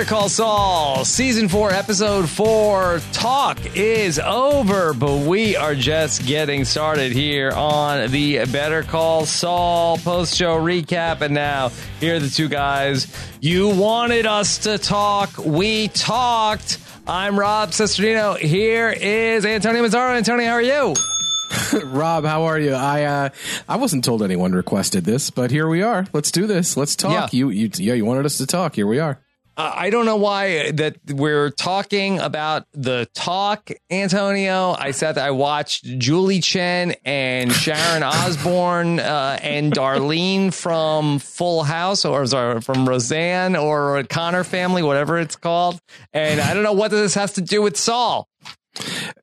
Better Call Saul, season four, episode four. Talk is over, but we are just getting started here on the Better Call Saul post show recap. And now, here are the two guys. You wanted us to talk. We talked. I'm Rob Cesternino. Here is Antonio Mazzaro. Antonio, how are you? Rob, how are you? I uh, I wasn't told anyone requested this, but here we are. Let's do this. Let's talk. Yeah. You you yeah, you wanted us to talk. Here we are. Uh, I don't know why that we're talking about the talk, Antonio. I said that I watched Julie Chen and Sharon Osbourne uh, and Darlene from Full House, or sorry, from Roseanne or Connor Family, whatever it's called. And I don't know what this has to do with Saul.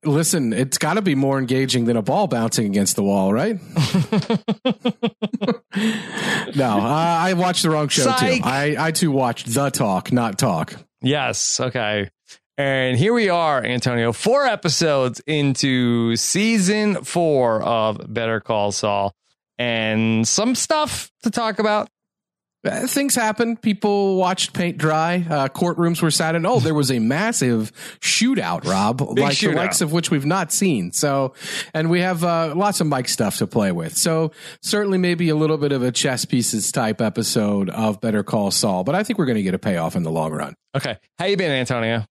Listen, it's got to be more engaging than a ball bouncing against the wall, right? no, uh, I watched the wrong show Psych. too. I I too watched the talk, not talk. Yes. Okay. And here we are, Antonio, four episodes into season four of Better Call Saul, and some stuff to talk about. Uh, Things happen. People watched paint dry. Uh, courtrooms were sat in. Oh, there was a massive shootout, Rob, like shootout. the likes of which we've not seen. So, and we have uh, lots of Mike stuff to play with. So, certainly, maybe a little bit of a chess pieces type episode of Better Call Saul. But I think we're going to get a payoff in the long run. Okay. How you been, Antonio?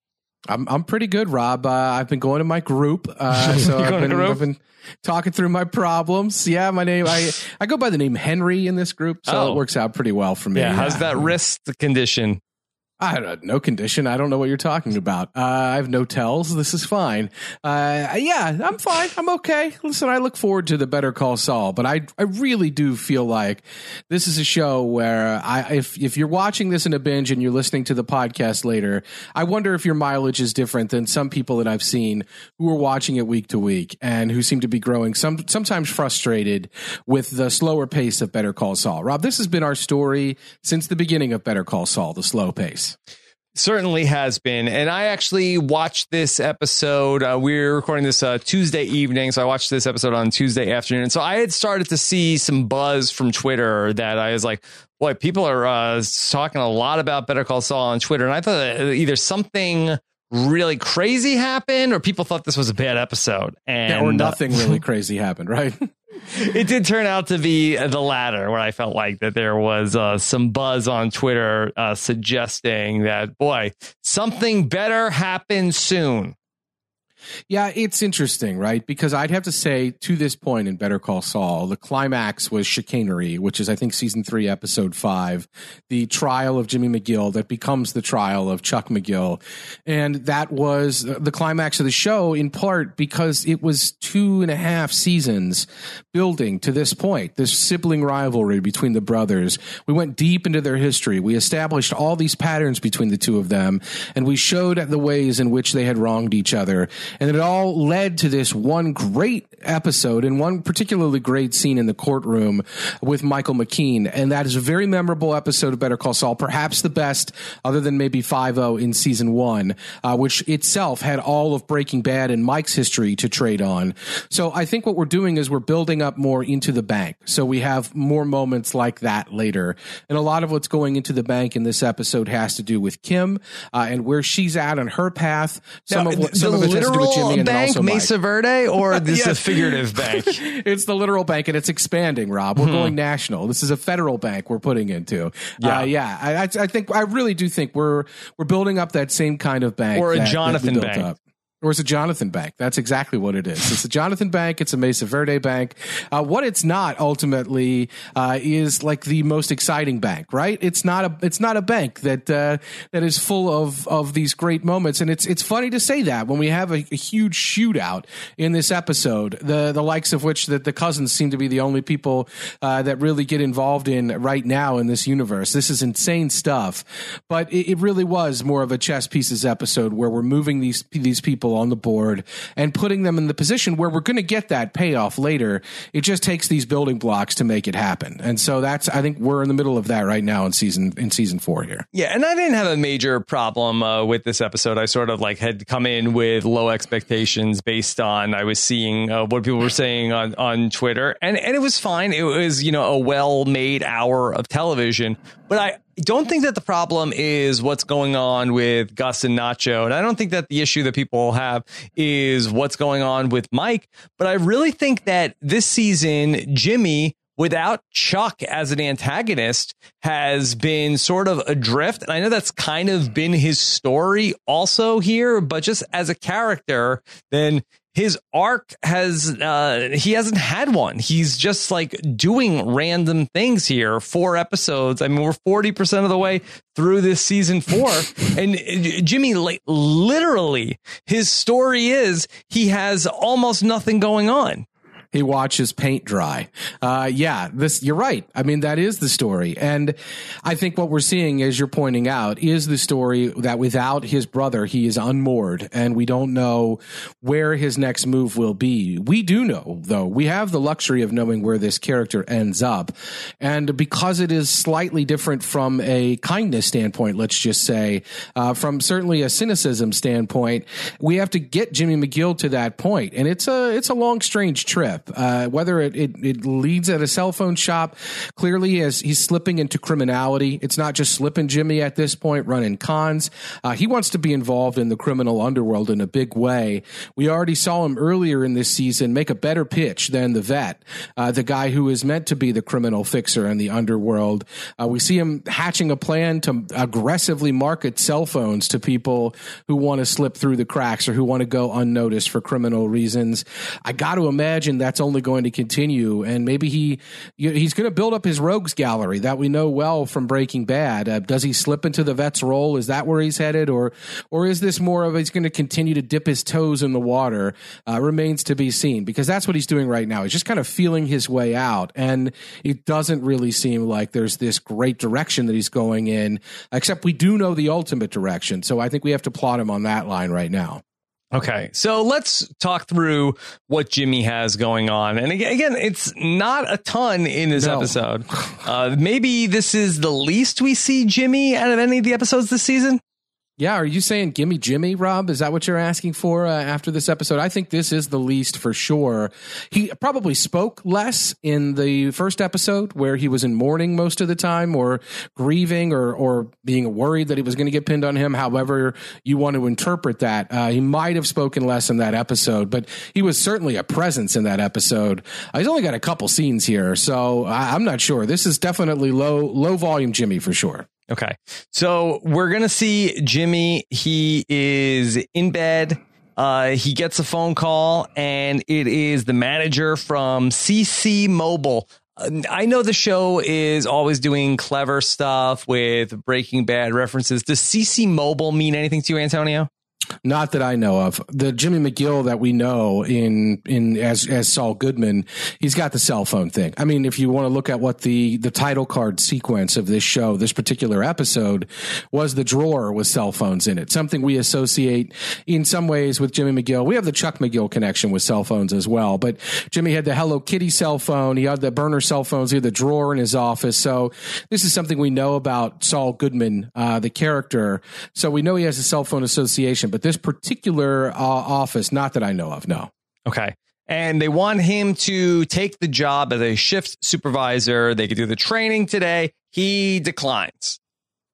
I'm I'm pretty good, Rob. Uh, I've been going to my group, uh, so I've been, group? I've been talking through my problems. Yeah, my name I I go by the name Henry in this group, so Oh. it works out pretty well for me. Yeah. How's that wrist condition? I don't no condition. I don't know what you're talking about. Uh, I have no tells. This is fine. Uh, yeah, I'm fine. I'm okay. Listen, I look forward to the Better Call Saul, but I I really do feel like this is a show where I if if you're watching this in a binge and you're listening to the podcast later, I wonder if your mileage is different than some people that I've seen who are watching it week to week and who seem to be growing some sometimes frustrated with the slower pace of Better Call Saul. Rob, this has been our story since the beginning of Better Call Saul, the slow pace. Certainly has been. And I actually watched this episode. Uh, we're recording this uh, Tuesday evening. So I watched this episode on Tuesday afternoon. So I had started to see some buzz from Twitter that I was like, boy, people are uh, talking a lot about Better Call Saul on Twitter. And I thought either something really crazy happened or people thought this was a bad episode. And Yeah, or uh, nothing really crazy happened, right? it did turn out to be the latter, where I felt like that there was uh, some buzz on Twitter uh, suggesting that, boy, something better happens soon. Yeah, it's interesting, right? Because I'd have to say, to this point in Better Call Saul, the climax was chicanery, which is, I think, season three, episode five, the trial of Jimmy McGill that becomes the trial of Chuck McGill. And that was the climax of the show in part because it was two and a half seasons building to this point, this sibling rivalry between the brothers. We went deep into their history. We established all these patterns between the two of them, and we showed the ways in which they had wronged each other. And it all led to this one great episode and one particularly great scene in the courtroom with Michael McKean. And that is a very memorable episode of Better Call Saul, perhaps the best, other than maybe 5 in season one, uh, which itself had all of Breaking Bad and Mike's history to trade on. So I think what we're doing is we're building up more into the bank. So we have more moments like that later. And a lot of what's going into the bank in this episode has to do with Kim uh, and where she's at on her path. Some Now, of what the some of it to do with literal bank, Mesa Verde, or this is a figurative bank? It's the literal bank and it's expanding, Rob. We're going national. This is a federal bank we're putting into. Yeah. Uh, yeah. I, I think I really do think we're we're building up that same kind of bank, Or a that- that Jonathan built Bank. Up. Or it's a Jonathan Bank. That's exactly what it is. It's a Jonathan Bank. It's a Mesa Verde Bank. Uh, what it's not ultimately uh, is like the most exciting bank, right? It's not a it's not a bank that uh, that is full of of these great moments. And it's it's funny to say that when we have a, a huge shootout in this episode, the the likes of which that the cousins seem to be the only people uh, that really get involved in right now in this universe. This is insane stuff, but it, it really was more of a chess pieces episode where we're moving these these people on the board and putting them in the position where we're going to get that payoff later. It just takes these building blocks to make it happen, and so that's I think we're in the middle of that right now in season in season four here. Yeah, and I didn't have a major problem uh, with this episode. I sort of like had come in with low expectations based on I was seeing uh, what people were saying on on Twitter, and and it was fine. It was you know a well made hour of television, but I don't think that the problem is what's going on with Gus and Nacho. And I don't think that the issue that people have is what's going on with Mike. But I really think that this season, Jimmy without Chuck as an antagonist has been sort of adrift. And I know that's kind of been his story also here, but just as a character, then his arc has uh he hasn't had one. He's just like doing random things here. Four episodes. I mean we're 40% of the way through this season four. And uh, jimmy like literally his story is he has almost nothing going on he watches paint dry. Uh, yeah, this you're right. I mean, that is the story, and I think what we're seeing, as you're pointing out, is the story that without his brother, he is unmoored, and we don't know where his next move will be. We do know, though, we have the luxury of knowing where this character ends up, and because it is slightly different from a kindness standpoint, let's just say, uh, from certainly a cynicism standpoint, we have to get Jimmy McGill to that point. and it's a it's a long, strange trip. Uh, whether it, it, it leads at a cell phone shop, clearly as he's slipping into criminality. It's not just slipping Jimmy at this point, running cons. Uh, he wants to be involved in the criminal underworld in a big way. We already saw him earlier in this season make a better pitch than the vet, uh, the guy who is meant to be the criminal fixer in the underworld. Uh, we see him hatching a plan to aggressively market cell phones to people who want to slip through the cracks or who want to go unnoticed for criminal reasons. I got to imagine that's only going to continue. And maybe he he's going to build up his rogues gallery that we know well from Breaking Bad. Uh, does he slip into the vet's role? Is that where he's headed, or or is this more of he's going to continue to dip his toes in the water? Uh, remains to be seen because that's what he's doing right now. He's just kind of feeling his way out, and it doesn't really seem like there's this great direction that he's going in. Except we do know the ultimate direction, so I think we have to plot him on that line right now. Okay, so let's talk through what Jimmy has going on. And again, it's not a ton in this no. episode. Uh, maybe this is the least we see Jimmy out of any of the episodes this season. Yeah, are you saying gimme Jimmy, Rob? Is that what you're asking for uh, after this episode? I think this is the least for sure. He probably spoke less in the first episode where he was in mourning most of the time or grieving or, or being worried that he was going to get pinned on him. However, you want to interpret that. Uh, he might have spoken less in that episode, but he was certainly a presence in that episode. Uh, he's only got a couple scenes here, so I, I'm not sure. This is definitely low, low volume Jimmy for sure. Okay. So we're going to see Jimmy. He is in bed. Uh, he gets a phone call and it is the manager from CC Mobile. I know the show is always doing clever stuff with Breaking Bad references. Does CC Mobile mean anything to you, Antonio? Not that I know of. The Jimmy McGill that we know in in as as Saul Goodman, he's got the cell phone thing. I mean, if you want to look at what the the title card sequence of this show, this particular episode, was the drawer with cell phones in it. Something we associate in some ways with Jimmy McGill. We have the Chuck McGill connection with cell phones as well. But Jimmy had the Hello Kitty cell phone. He had the burner cell phones. He had the drawer in his office. So this is something we know about Saul Goodman, uh, the character. So we know he has a cell phone association but this particular uh, office, not that I know of, no. Okay. And they want him to take the job as a shift supervisor. They could do the training today. He declines.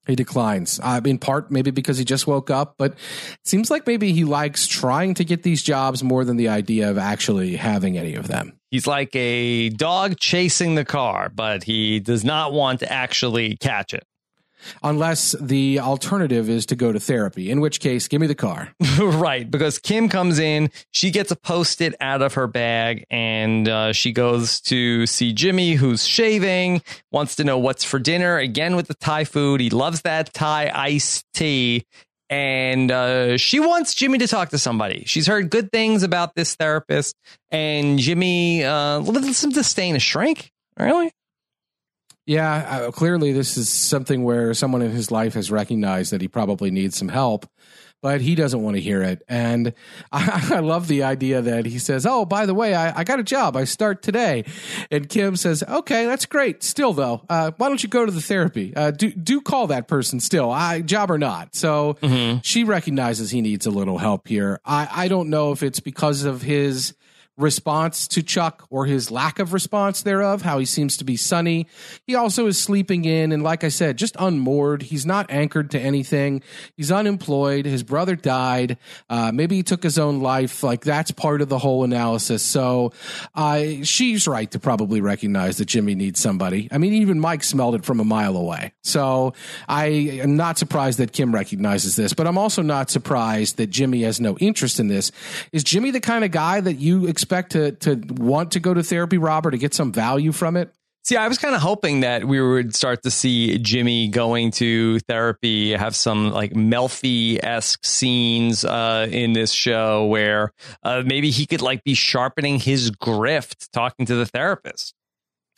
He declines. Uh, in part, maybe because he just woke up, but it seems like maybe he likes trying to get these jobs more than the idea of actually having any of them. He's like a dog chasing the car, but he does not want to actually catch it unless the alternative is to go to therapy, in which case, give me the car. right. Because Kim comes in, she gets a post it out of her bag, and uh, she goes to see Jimmy, who's shaving, wants to know what's for dinner. Again, with the Thai food. He loves that Thai iced tea. And uh, she wants Jimmy to talk to somebody. She's heard good things about this therapist, and Jimmy, uh, with some disdain, a shrink. Really? Yeah, uh, clearly this is something where someone in his life has recognized that he probably needs some help, but he doesn't want to hear it. And I, I love the idea that he says, "Oh, by the way, I, I, got a job. I start today." And Kim says, "Okay, that's great. Still, though, uh, why don't you go to the therapy? Uh, do do call that person still, I, job or not." So mm-hmm. she recognizes he needs a little help here. I I don't know if it's because of his response to Chuck or his lack of response thereof, how he seems to be sunny. He also is sleeping in, and like I said, just unmoored. He's not anchored to anything. He's unemployed. His brother died. Uh, maybe he took his own life. Like that's part of the whole analysis. So uh, she's right to probably recognize that Jimmy needs somebody. I mean, even Mike smelled it from a mile away. So I am not surprised that Kim recognizes this, but I'm also not surprised that Jimmy has no interest in this. Is Jimmy the kind of guy that you expect to to want to go to therapy, Robert, to get some value from it? See, I was kind of hoping that we would start to see Jimmy going to therapy, have some like Melfi esque scenes uh, in this show where uh, maybe he could like be sharpening his grift talking to the therapist.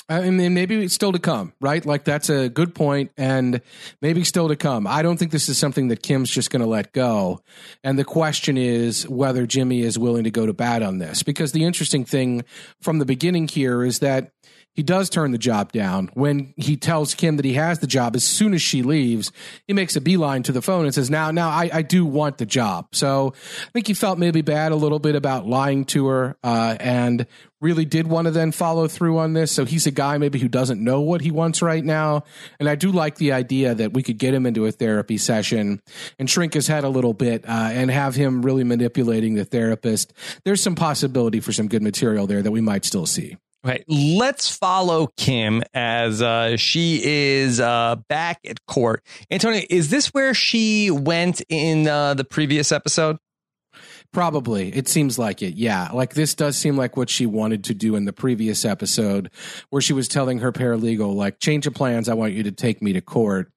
Uh, and then maybe still to come, right? Like that's a good point, and maybe still to come. I don't think this is something that Kim's just going to let go. And the question is whether Jimmy is willing to go to bat on this, because the interesting thing from the beginning here is that he does turn the job down. When he tells Kim that he has the job, as soon as she leaves, he makes a beeline to the phone and says, Now, now I, I do want the job. So I think he felt maybe bad a little bit about lying to her uh, and really did want to then follow through on this. So he's a guy maybe who doesn't know what he wants right now. And I do like the idea that we could get him into a therapy session and shrink his head a little bit uh, and have him really manipulating the therapist. There's some possibility for some good material there that we might still see. Okay, let's follow Kim as uh, she is uh, back at court. Antonio, is this where she went in uh, the previous episode? Probably. It seems like it. Yeah. Like this does seem like what she wanted to do in the previous episode where she was telling her paralegal, like, change of plans. I want you to take me to court.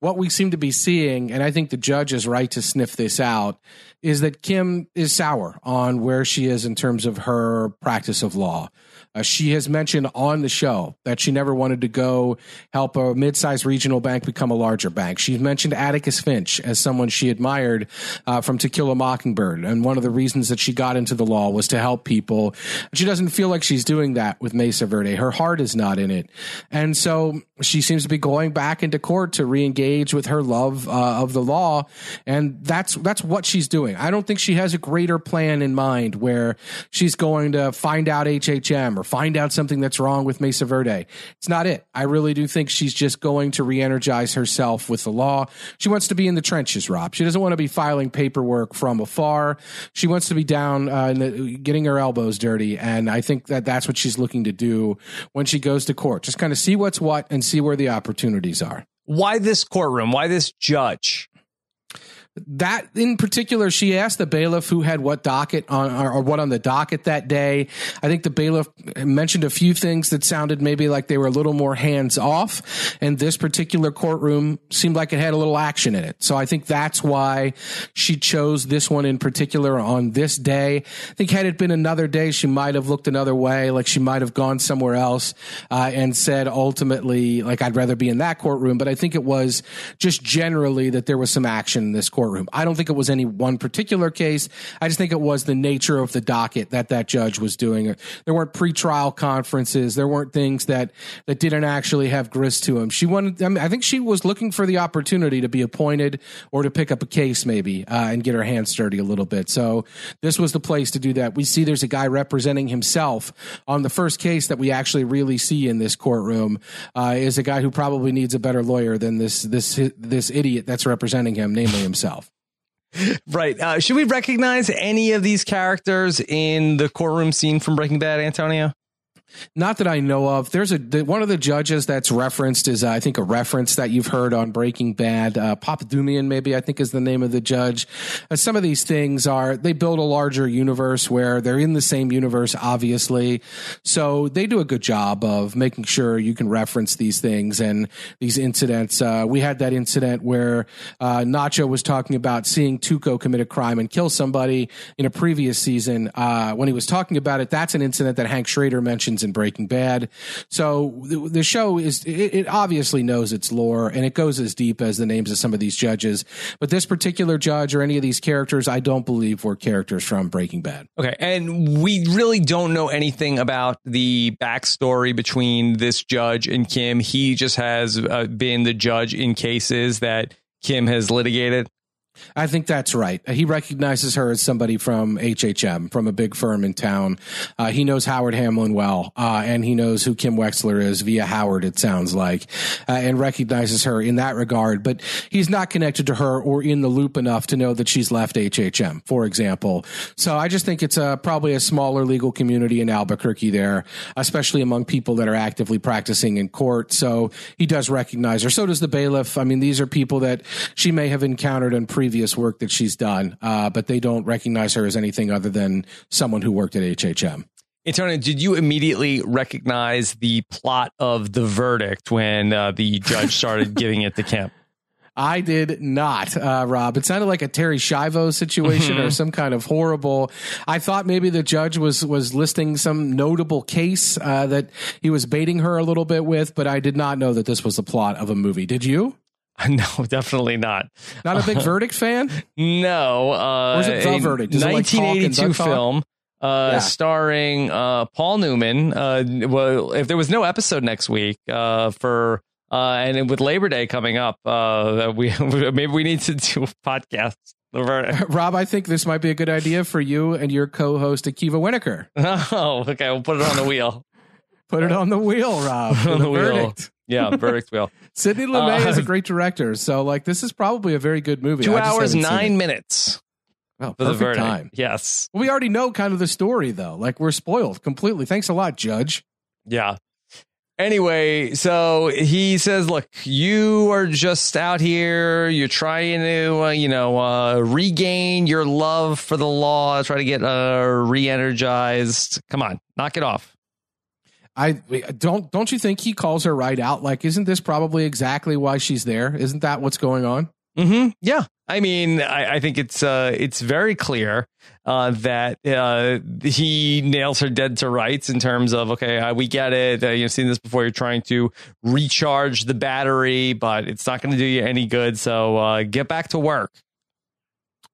What we seem to be seeing, and I think the judge is right to sniff this out, is that Kim is sour on where she is in terms of her practice of law. Uh, she has mentioned on the show that she never wanted to go help a mid-sized regional bank become a larger bank. She's mentioned Atticus Finch as someone she admired uh, from To Kill a Mockingbird, and one of the reasons that she got into the law was to help people. She doesn't feel like she's doing that with Mesa Verde. Her heart is not in it, and so she seems to be going back into court to re-engage with her love uh, of the law, and that's that's what she's doing. I don't think she has a greater plan in mind where she's going to find out HHM or find out something that's wrong with Mesa Verde. It's not it. I really do think she's just going to re-energize herself with the law. She wants to be in the trenches, Rob. She doesn't want to be filing paperwork from afar. She wants to be down, uh, the, getting her elbows dirty, and I think that that's what she's looking to do when she goes to court. Just kind of see what's what and see where the opportunities are. Why this courtroom? Why this judge? That in particular, she asked the bailiff who had what docket on or what on the docket that day. I think the bailiff mentioned a few things that sounded maybe like they were a little more hands off, and this particular courtroom seemed like it had a little action in it. So I think that's why she chose this one in particular on this day. I think had it been another day, she might have looked another way, like she might have gone somewhere else uh, and said ultimately, like I'd rather be in that courtroom. But I think it was just generally that there was some action in this court courtroom. I don't think it was any one particular case. I just think it was the nature of the docket that that judge was doing. There weren't pretrial conferences. There weren't things that that didn't actually have grist to them. She wanted. I, mean, I think she was looking for the opportunity to be appointed or to pick up a case maybe uh, and get her hands dirty a little bit. So this was the place to do that. We see there's a guy representing himself on the first case that we actually really see in this courtroom. Uh, is a guy who probably needs a better lawyer than this this this idiot that's representing him, namely himself. Right. Uh, should we recognize any of these characters in the courtroom scene from Breaking Bad, Antonio? Not that I know of. There's a the, one of the judges that's referenced is uh, I think a reference that you've heard on Breaking Bad. Uh, Dumian, maybe I think is the name of the judge. Uh, some of these things are they build a larger universe where they're in the same universe, obviously. So they do a good job of making sure you can reference these things and these incidents. Uh, we had that incident where uh, Nacho was talking about seeing Tuco commit a crime and kill somebody in a previous season. Uh, when he was talking about it, that's an incident that Hank Schrader mentions in Breaking Bad. So the, the show is it, it, obviously knows its lore and it goes as deep as the names of some of these judges. But this particular judge or any of these characters, I don't believe were characters from Breaking Bad. Okay, and we really don't know anything about the backstory between this judge and Kim. He just has uh, been the judge in cases that Kim has litigated. I think that's right. He recognizes her as somebody from HHM, from a big firm in town. Uh, he knows Howard Hamlin well, uh, and he knows who Kim Wexler is via Howard, it sounds like, uh, and recognizes her in that regard. But he's not connected to her or in the loop enough to know that she's left HHM, for example. So I just think it's a, probably a smaller legal community in Albuquerque there, especially among people that are actively practicing in court. So he does recognize her. So does the bailiff. I mean, these are people that she may have encountered in previous work that she's done, uh, but they don't recognize her as anything other than someone who worked at HHM. Antonio, did you immediately recognize the plot of the verdict when uh, the judge started giving it to Kim? I did not, uh, Rob. It sounded like a Terri Schiavo situation mm-hmm. or some kind of horrible. I thought maybe the judge was was listing some notable case uh, that he was baiting her a little bit with, but I did not know that this was the plot of a movie. Did you? No, definitely not. Not a big verdict fan? No. Uh, is it the verdict? Is 1982 like film. Uh, yeah. starring uh, Paul Newman. Uh, well, if there was no episode next week uh, for uh, and with Labor Day coming up, uh, we maybe we need to do a podcast. Rob, I think this might be a good idea for you and your co-host Akiva Wienerkur. Oh, okay. We'll put it on the wheel. Put it on the wheel, Rob. on the, the wheel. Verdict. Yeah, verdict wheel. Sidney Lumet uh, is a great director, so like this is probably a very good movie. Two hours nine minutes. Oh, for the verdict. time. Yes. Well, we already know kind of the story though. Like we're spoiled completely. Thanks a lot, Judge. Yeah. Anyway, so he says, "Look, you are just out here. You're trying to, uh, you know, uh, regain your love for the law. Try to get uh, re-energized. Come on, knock it off." I don't don't you think he calls her right out? Like, isn't this probably exactly why she's there? Isn't that what's going on? Mm-hmm. Yeah. I mean, I, I, think it's uh, it's very clear uh, that uh, he nails her dead to rights in terms of okay, uh, we get it. Uh, you've seen this before. You're trying to recharge the battery, but it's not going to do you any good. So uh, get back to work.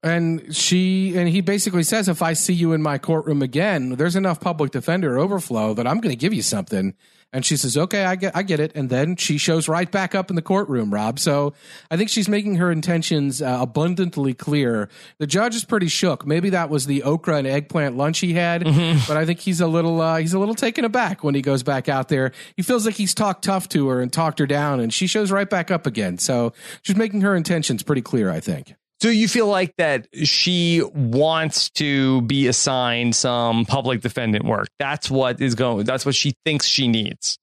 And she and he basically says, if I see you in my courtroom again, there's enough public defender overflow that I'm going to give you something. And she says, okay, I get, I get it. And then she shows right back up in the courtroom, Rob. So I think she's making her intentions uh, abundantly clear. The judge is pretty shook. Maybe that was the okra and eggplant lunch he had, mm-hmm. but I think he's a little, uh, he's a little taken aback when he goes back out there. He feels like he's talked tough to her and talked her down and she shows right back up again. So she's making her intentions pretty clear, I think. So you feel like that she wants to be assigned some public defendant work. That's what is going. That's what she thinks she needs.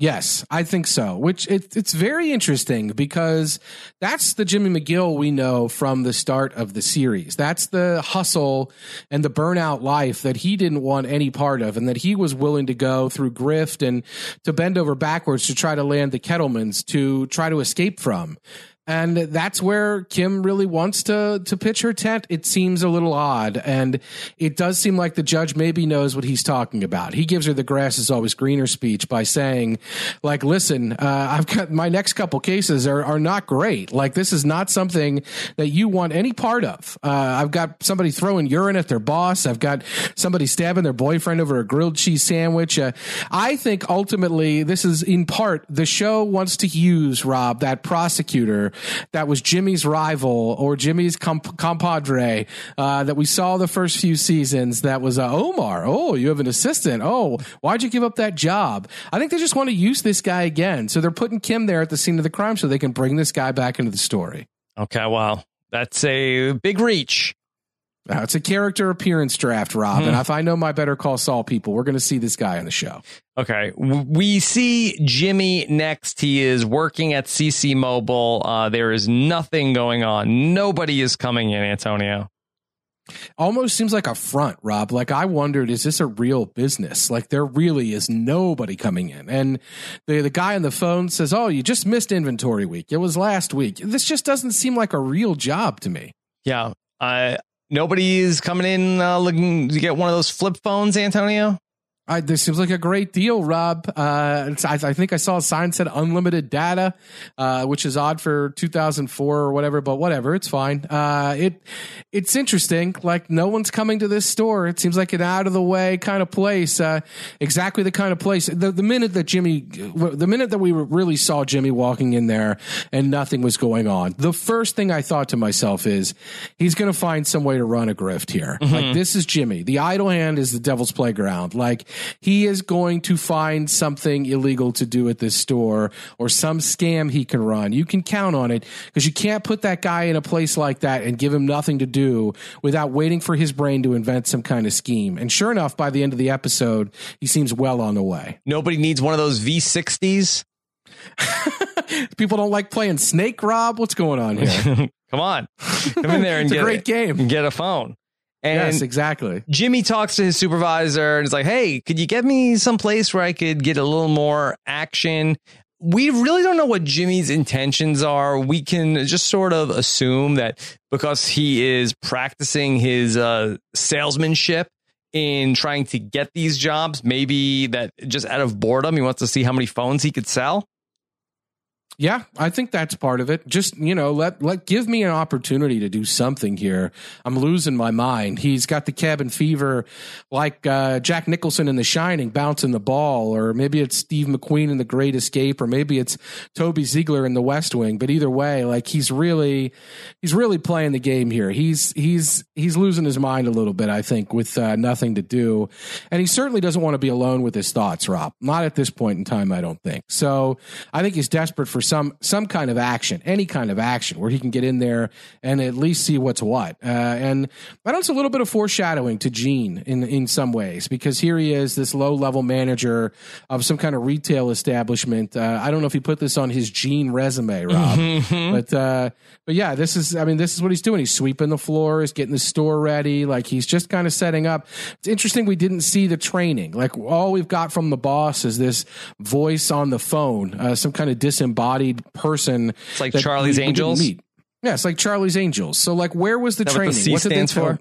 Yes, I think so. Which it, it's very interesting because that's the Jimmy McGill we know from the start of the series. That's the hustle and the burnout life that he didn't want any part of, and that he was willing to go through grift and to bend over backwards to try to land the Kettlemans to try to escape from and that's where Kim really wants to to pitch her tent. It seems a little odd, and it does seem like the judge maybe knows what he's talking about. He gives her the grass is always greener speech by saying, like, listen, uh, I've got my next couple cases are are not great. Like, this is not something that you want any part of. Uh, I've got somebody throwing urine at their boss. I've got somebody stabbing their boyfriend over a grilled cheese sandwich. Uh, I think ultimately this is in part the show wants to use Rob that prosecutor that was Jimmy's rival or Jimmy's comp- compadre uh, that we saw the first few seasons. That was uh, Omar. Oh, you have an assistant. Oh, why'd you give up that job? I think they just want to use this guy again. So they're putting Kim there at the scene of the crime so they can bring this guy back into the story. Okay, well, that's a big reach. Uh, it's a character appearance draft, Rob. Hmm. And if I know my Better Call Saul people, we're going to see this guy on the show. Okay. We see Jimmy next. He is working at CC Mobile. Uh, there is nothing going on. Nobody is coming in, Antonio. Almost seems like a front, Rob. Like I wondered, is this a real business? Like there really is nobody coming in. And the the guy on the phone says, "Oh, you just missed inventory week. It was last week." This just doesn't seem like a real job to me. Yeah. I Nobody is coming in uh, looking to get one of those flip phones, Antonio. I, this seems like a great deal, Rob. Uh, I, I, think I saw a sign said unlimited data, uh, which is odd for 2004 or whatever, but whatever, it's fine. Uh, it it's interesting. Like no one's coming to this store. It seems like an out of the way kind of place. Uh, exactly the kind of place. The, the minute that Jimmy, the minute that we really saw Jimmy walking in there and nothing was going on, the first thing I thought to myself is he's going to find some way to run a grift here. Mm-hmm. Like this is Jimmy. The idle hand is the devil's playground. Like he is going to find something illegal to do at this store or some scam he can run. You can count on it because you can't put that guy in a place like that and give him nothing to do without waiting for his brain to invent some kind of scheme. And sure enough, by the end of the episode, he seems well on the way. Nobody needs one of those V60s. People don't like playing Snake, Rob. What's going on here? Come on, come in there and it's get a great it, game. And get a phone. And yes, exactly. Jimmy talks to his supervisor and is like, "Hey, could you get me some place where I could get a little more action?" We really don't know what Jimmy's intentions are. We can just sort of assume that because he is practicing his uh, salesmanship in trying to get these jobs, maybe that just out of boredom, he wants to see how many phones he could sell. Yeah, I think that's part of it. Just you know, let let give me an opportunity to do something here. I'm losing my mind. He's got the cabin fever, like uh, Jack Nicholson in The Shining, bouncing the ball, or maybe it's Steve McQueen in The Great Escape, or maybe it's Toby Ziegler in The West Wing. But either way, like he's really he's really playing the game here. He's he's he's losing his mind a little bit, I think, with uh, nothing to do, and he certainly doesn't want to be alone with his thoughts. Rob, not at this point in time, I don't think. So I think he's desperate for some some kind of action, any kind of action, where he can get in there and at least see what's what. Uh, and I know it's a little bit of foreshadowing to Gene in in some ways because here he is, this low level manager of some kind of retail establishment. Uh, I don't know if he put this on his Gene resume, Rob, mm-hmm. but uh, but yeah, this is I mean this is what he's doing. He's sweeping the floors, getting the store ready. Like he's just kind of setting up. It's interesting we didn't see the training. Like all we've got from the boss is this voice on the phone, uh, some kind of disembodied person. It's like Charlie's we, Angels. We yeah, it's like Charlie's Angels. So like, where was the training? What, the what did they for?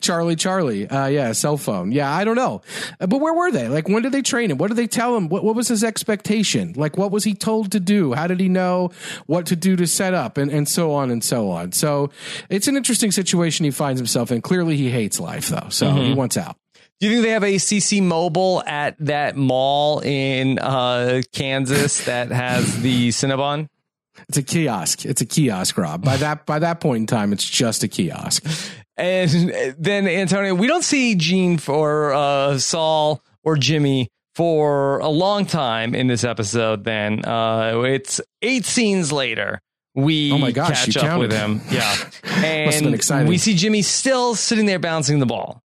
Charlie, Charlie. Uh, yeah, cell phone. Yeah, I don't know. Uh, but where were they? Like, when did they train him? What did they tell him? What, what was his expectation? Like, what was he told to do? How did he know what to do to set up and, and so on and so on? So it's an interesting situation he finds himself in. Clearly, he hates life, though. So mm-hmm. he wants out. Do you think they have a CC Mobile at that mall in uh, Kansas that has the Cinnabon? It's a kiosk. It's a kiosk, Rob. By that by that point in time, it's just a kiosk. And then Antonio, we don't see Gene for uh, Saul or Jimmy for a long time in this episode. Then uh, it's eight scenes later. We oh my gosh, catch up counted. with him. Yeah, and we see Jimmy still sitting there bouncing the ball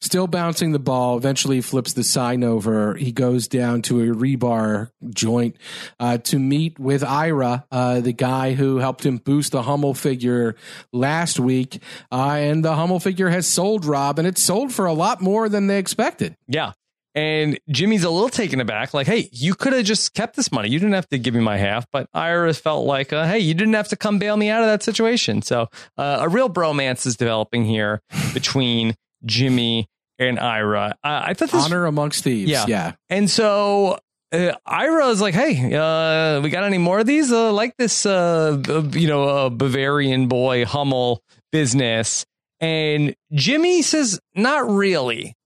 still bouncing the ball. Eventually, flips the sign over. He goes down to a rebar joint uh, to meet with Ira, uh, the guy who helped him boost the Hummel figure last week. Uh, and the Hummel figure has sold, Rob, and it's sold for a lot more than they expected. Yeah. And Jimmy's a little taken aback, like, hey, you could have just kept this money. You didn't have to give me my half. But Ira felt like, uh, hey, you didn't have to come bail me out of that situation. So uh, a real bromance is developing here between Jimmy and Ira. I, I thought this honor amongst thieves. Yeah, yeah. And so uh, Ira is like, "Hey, uh, we got any more of these? Uh, like this, uh, you know, uh, Bavarian boy Hummel business?" And Jimmy says, "Not really."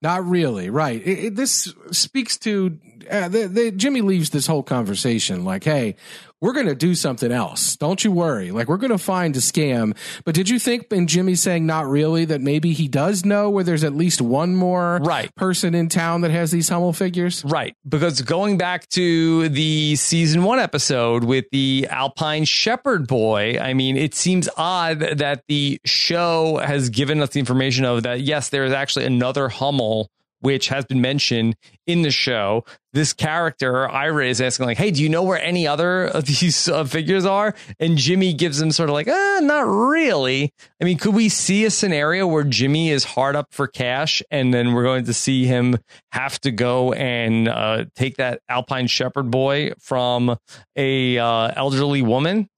Not really, right? It, it, this speaks to uh, the, the, Jimmy leaves this whole conversation like, "Hey, we're going to do something else. Don't you worry. Like we're going to find a scam. But did you think in Jimmy saying not really that maybe he does know where there's at least one more right. person in town that has these Hummel figures? Right. Because going back to the season one episode with the Alpine Shepherd boy, I mean, it seems odd that the show has given us the information of that, yes, there is actually another Hummel which has been mentioned in the show. This character, Ira, is asking, like, hey, do you know where any other of these uh, figures are? And Jimmy gives him sort of like, ah, not really. I mean, could we see a scenario where Jimmy is hard up for cash and then we're going to see him have to go and uh, take that Alpine Shepherd boy from a uh, elderly woman?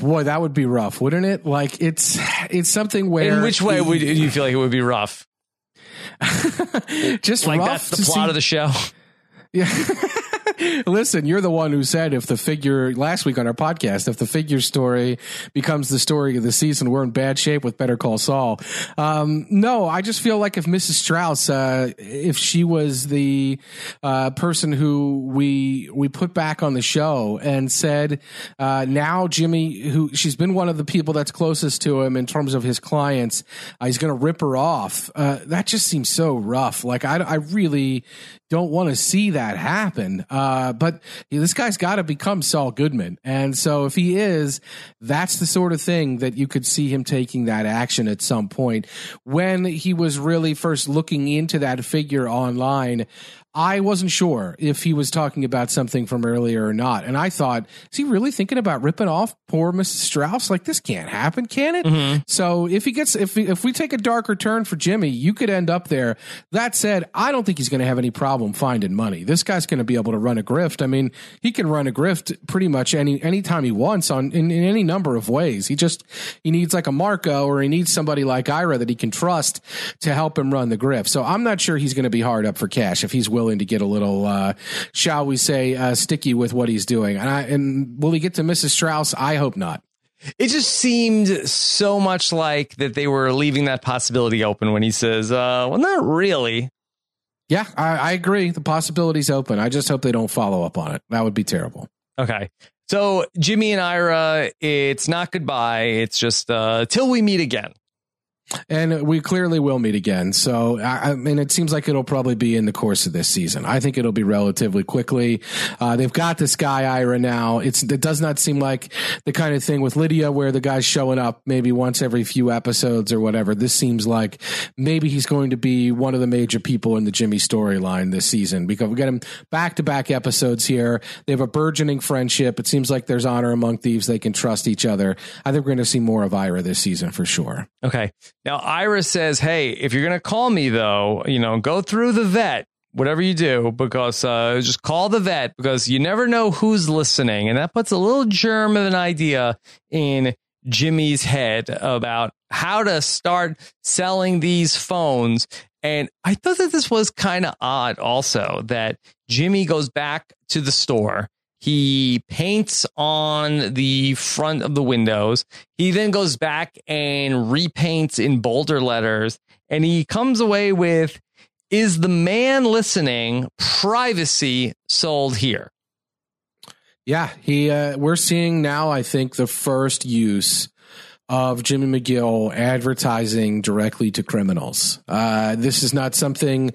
Boy, that would be rough, wouldn't it? Like it's it's something where. In which way would do you feel like it would be rough? just Like rough that's the to plot see- of the show. Yeah. Listen, you're the one who said if the figure last week on our podcast, if the figure story becomes the story of the season, we're in bad shape with Better Call Saul. Um, no, I just feel like if Mrs. Strauss, uh, if she was the uh, person who we we put back on the show and said, uh, now Jimmy, who she's been one of the people that's closest to him in terms of his clients, uh, he's going to rip her off. Uh, that just seems so rough. Like I, I really don't want to see that happen. Uh, but this guy's got to become Saul Goodman. And so if he is, that's the sort of thing that you could see him taking that action at some point. When he was really first looking into that figure online, I wasn't sure if he was talking about something from earlier or not. And I thought, is he really thinking about ripping off poor Mrs. Strauss? Like this can't happen, can it? Mm-hmm. So if he gets, if, if we take a darker turn for Jimmy, you could end up there. That said, I don't think he's going to have any problem finding money. This guy's going to be able to run a grift. I mean, he can run a grift pretty much any, anytime he wants on in, in any number of ways. He just, he needs like a Marco or he needs somebody like Ira that he can trust to help him run the grift. So I'm not sure he's going to be hard up for cash if he's willing to get a little, uh, shall we say, uh, sticky with what he's doing. And I, and will he get to Mrs. Strauss? I hope not. It just seemed so much like that they were leaving that possibility open when he says, uh, well, not really. Yeah, I, I agree. The possibility's open. I just hope they don't follow up on it. That would be terrible. Okay. So Jimmy and Ira, it's not goodbye. It's just uh, till we meet again. And we clearly will meet again. So, I, mean, it seems like it'll probably be in the course of this season. I think it'll be relatively quickly. Uh, they've got this guy Ira now. It's it does not seem like the kind of thing with Lydia where the guy's showing up maybe once every few episodes or whatever. This seems like maybe he's going to be one of the major people in the Jimmy storyline this season because we get him back to back episodes here. They have a burgeoning friendship. It seems like there's honor among thieves. They can trust each other. I think we're going to see more of Ira this season for sure. Okay. Now Ira says, "Hey, if you're gonna call me though, you know, go through the vet." Whatever you do, because uh, just call the vet because you never know who's listening, and that puts a little germ of an idea in Jimmy's head about how to start selling these phones. And I thought that this was kind of odd, also that Jimmy goes back to the store. He paints on the front of the windows. He then goes back and repaints in bolder letters. And he comes away with Is the man listening? Privacy sold here. Yeah, he. Uh, we're seeing now. I think the first use of Jimmy McGill advertising directly to criminals. Uh, this is not something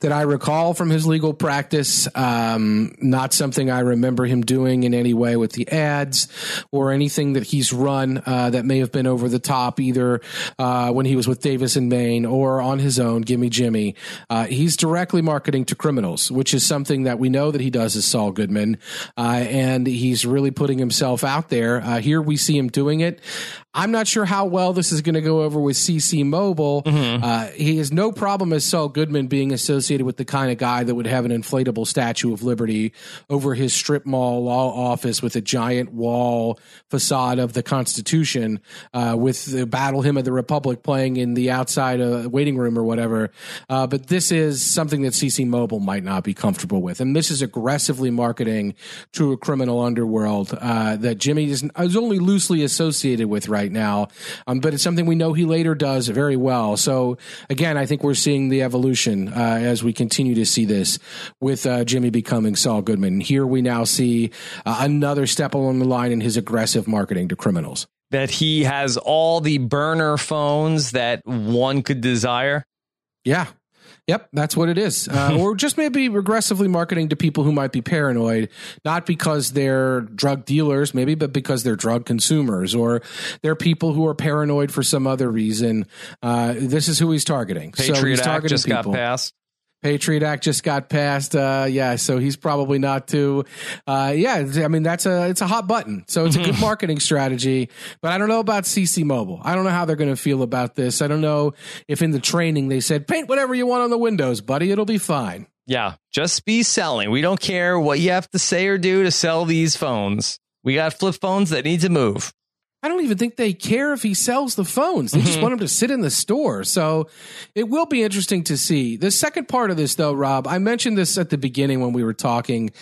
that I recall from his legal practice. Um, not something I remember him doing in any way with the ads or anything that he's run uh, that may have been over the top, either uh, when he was with Davis & Main or on his own. Gimme Jimmy. Uh, he's directly marketing to criminals, which is something that we know that he does as Saul Goodman, uh, and he's really putting himself out there. Uh, here we see him doing it. I'm not sure how well this is going to go over with CC Mobile. Uh, he has no problem as Saul Goodman being associated with the kind of guy that would have an inflatable Statue of Liberty over his strip mall law office with a giant wall facade of the Constitution, uh, with the Battle Hymn of the Republic playing in the outside uh, waiting room or whatever. Uh, but this is something that CC Mobile might not be comfortable with, and this is aggressively marketing to a criminal underworld uh, that Jimmy is, is only loosely associated with right now. Um, but it's something we know he later does very well. So again, I think we're seeing the evolution uh, as we continue to see this with uh, Jimmy becoming Saul Goodman. Here we now see uh, another step along the line in his aggressive marketing to criminals. That he has all the burner phones that one could desire. Yeah. Yep, that's what it is. Uh, or just maybe regressively marketing to people who might be paranoid, not because they're drug dealers, maybe, but because they're drug consumers or they're people who are paranoid for some other reason. Uh, this is who he's targeting. so Patriot he's Act targeting just people. got passed. Patriot Act just got passed. Uh, yeah, so he's probably not too. Uh, yeah, I mean that's a it's a hot button. So it's a good marketing strategy. But I don't know about CC Mobile. I don't know how they're going to feel about this. I don't know if in the training they said paint whatever you want on the windows, buddy. It'll be fine. Yeah, just be selling. We don't care what you have to say or do to sell these phones. We got flip phones that need to move. I don't even think they care if he sells the phones. They just Mhm. want him to sit in the store. So it will be interesting to see. The second part of this, though, Rob, I mentioned this at the beginning when we were talking.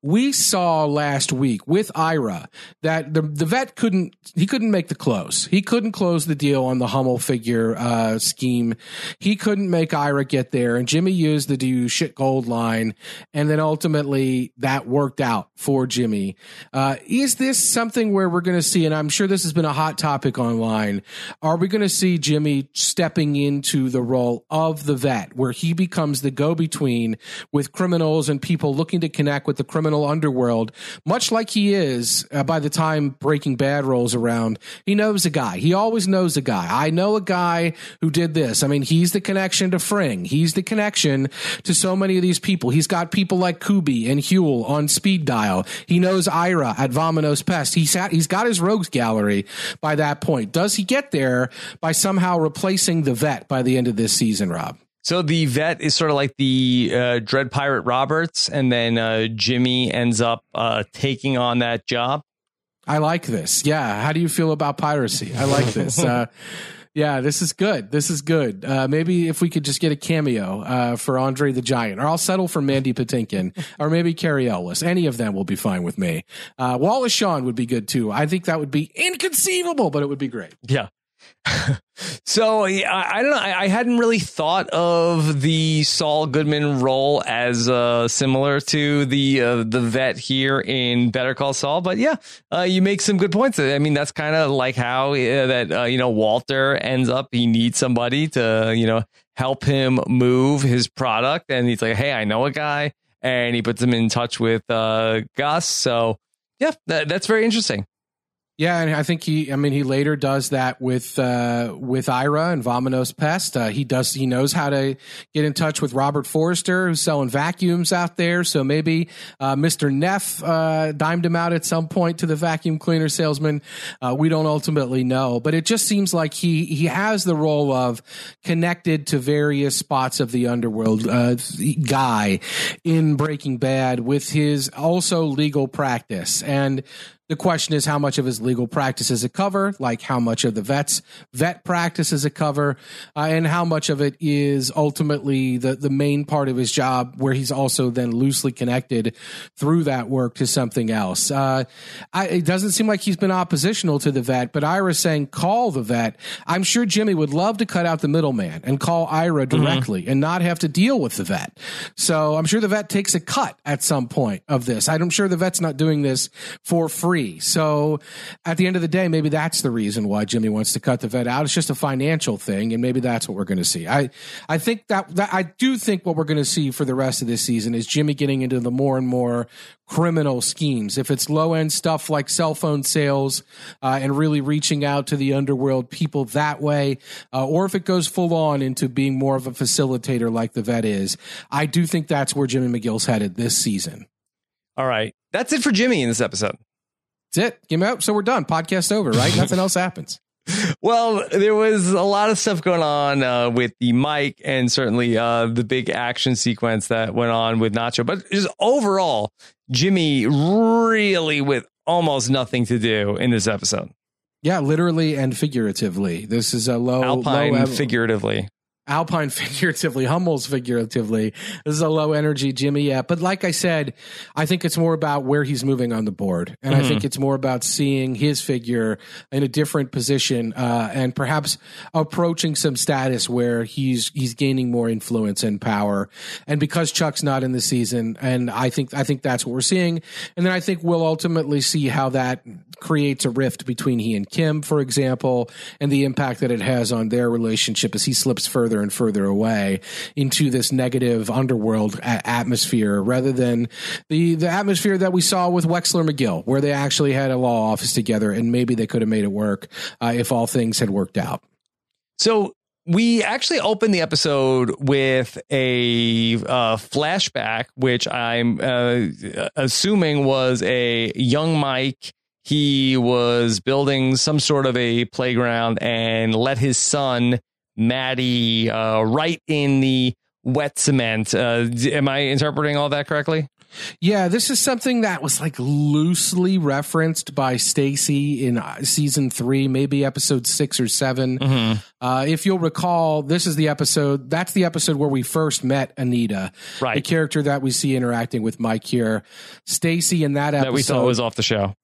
We saw last week with Ira that the the vet couldn't he couldn't make the close. He couldn't close the deal on the Hummel figure uh, scheme. He couldn't make Ira get there, and Jimmy used the do shit gold line, and then ultimately that worked out for Jimmy. Uh, is this something where we're going to see? And I'm sure this has been a hot topic online. Are we going to see Jimmy stepping into the role of the vet, where he becomes the go between with criminals and people looking to connect with the criminal underworld, much like he is uh, by the time Breaking Bad rolls around? He knows a guy. He always knows a guy. I know a guy who did this. I mean, he's the connection to Fring. He's the connection to so many of these people. He's got people like Kuby and Huell on speed dial. He knows Ira at Vamonos Pest. He's at, he's got his rogues gallery by that point. Does he get there by somehow replacing the vet by the end of this season, Rob? So the vet is sort of like the uh, Dread Pirate Roberts, and then uh, Jimmy ends up uh, taking on that job. I like this. Yeah. How do you feel about piracy? I like this. Uh, yeah, this is good. This is good. Uh, maybe if we could just get a cameo uh, for Andre the Giant, or I'll settle for Mandy Patinkin, or maybe Cary Elwes. Any of them will be fine with me. Uh, Wallace Shawn would be good too. I think that would be inconceivable, but it would be great. Yeah. so I, I don't know. I, I hadn't really thought of the Saul Goodman role as uh, similar to the uh, the vet here in Better Call Saul, but yeah, uh, you make some good points. I mean, that's kind of like how uh, that uh, you know Walter ends up. He needs somebody to you know help him move his product, and he's like, "Hey, I know a guy," and he puts him in touch with uh, Gus. So yeah, that, that's very interesting. Yeah, and I think he. I mean, he later does that with uh, with Ira and Vamonos Pest. Uh, he does. He knows how to get in touch with Robert Forster, who's selling vacuums out there. So maybe uh, Mister Neff uh, dimed him out at some point to the vacuum cleaner salesman. Uh, we don't ultimately know, but it just seems like he he has the role of connected to various spots of the underworld uh, guy in Breaking Bad with his also legal practice and. The question is how much of his legal practice is it cover, like how much of the vet's vet practice is it cover, uh, and how much of it is ultimately the the main part of his job, where he's also then loosely connected through that work to something else. Uh, I, it doesn't seem like he's been oppositional to the vet, but Ira's saying call the vet. I'm sure Jimmy would love to cut out the middleman and call Ira directly and not have to deal with the vet. So I'm sure the vet takes a cut at some point of this. I'm sure the vet's not doing this for free. So at the end of the day, maybe that's the reason why Jimmy wants to cut the vet out. It's just a financial thing, and maybe that's what we're going to see. I I think that, that I do think what we're going to see for the rest of this season is Jimmy getting into the more and more criminal schemes. If it's low end stuff like cell phone sales uh, and really reaching out to the underworld people that way, uh, or if it goes full on into being more of a facilitator like the vet is, I do think that's where Jimmy McGill's headed this season. All right, that's it for Jimmy in this episode. That's it. Game out. So we're done. Podcast over, right? Nothing else happens. Well, there was a lot of stuff going on uh, with the Mike and certainly uh, the big action sequence that went on with Nacho. But just overall, Jimmy really with almost nothing to do in this episode. Yeah, literally and figuratively. This is a low Alpine low, figuratively. Alpine figuratively, Hummel's figuratively. This is a low energy Jimmy. Yeah. But like I said, I think it's more about where he's moving on the board. And Mm-hmm. I think it's more about seeing his figure in a different position, uh, and perhaps approaching some status where he's, he's gaining more influence and power. And because Chuck's not in the season, and I think, I think that's what we're seeing. And then I think we'll ultimately see how that creates a rift between he and Kim, for example, and the impact that it has on their relationship as he slips further and further away into this negative underworld atmosphere rather than the, the atmosphere that we saw with Wexler McGill, where they actually had a law office together and maybe they could have made it work uh, if all things had worked out. So we actually opened the episode with a uh, flashback, which I'm uh, assuming was a young Mike. He was building some sort of a playground and let his son Matty uh, right in the wet cement. Uh, am I interpreting all that correctly? Yeah, this is something that was like loosely referenced by Stacy in uh, season three, maybe episode six or 7 Mm-hmm. Uh, if you'll recall, this is the episode. That's the episode where we first met Anita, right? the character that we see interacting with Mike here. Stacy in that episode That we thought was off the show.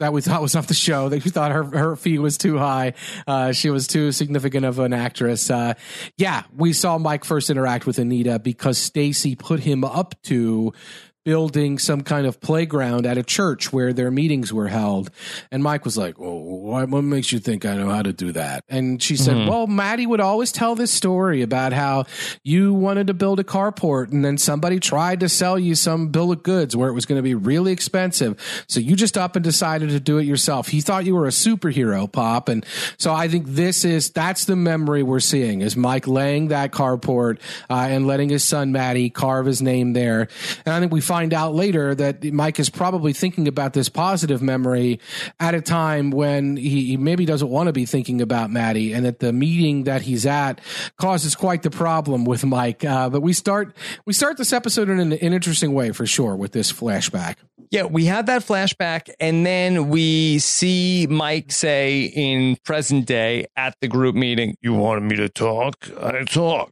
That we thought was off the show. That we thought her her fee was too high. Uh, she was too significant of an actress. Uh, yeah, we saw Mike first interact with Anita because Stacy put him up to building some kind of playground at a church where their meetings were held. And Mike was like, "Oh, what, makes you think I know how to do that?" And she said, "Well, Matty would always tell this story about how you wanted to build a carport, and then somebody tried to sell you some bill of goods where it was going to be really expensive. So you just up and decided to do it yourself. He thought you were a superhero, Pop, and so I think this is that's the memory we're seeing is Mike laying that carport uh, and letting his son Matty carve his name there. And I think we find out later that Mike is probably thinking about this positive memory at a time when he, he maybe doesn't want to be thinking about Matty, and that the meeting that he's at causes quite the problem with Mike. Uh, but we start we start this episode in an, an interesting way for sure with this flashback. Yeah, we have that flashback, and then we see Mike say in present day at the group meeting, You wanted me to talk? I talk."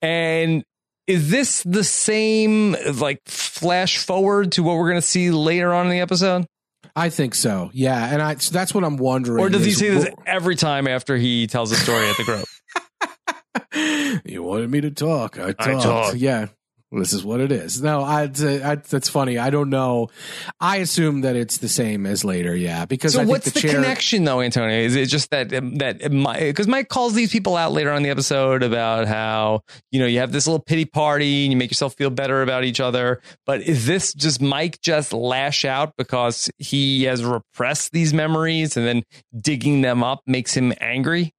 And is this the same, like, flash forward to what we're going to see later on in the episode? I think so. Yeah, and I so that's what I'm wondering. Or does he say this every time after he tells a story at the group? you wanted me to talk. I talked. talked. Yeah. This is what it is. No, I, I, that's funny. I don't know. I assume that it's the same as later. Yeah, because So I think what's the, the, chair, connection though, Antonio? Is it just that um, that um, because Mike calls these people out later on the episode about how you know you have this little pity party and you make yourself feel better about each other, but is this just Mike just lash out because he has repressed these memories and then digging them up makes him angry?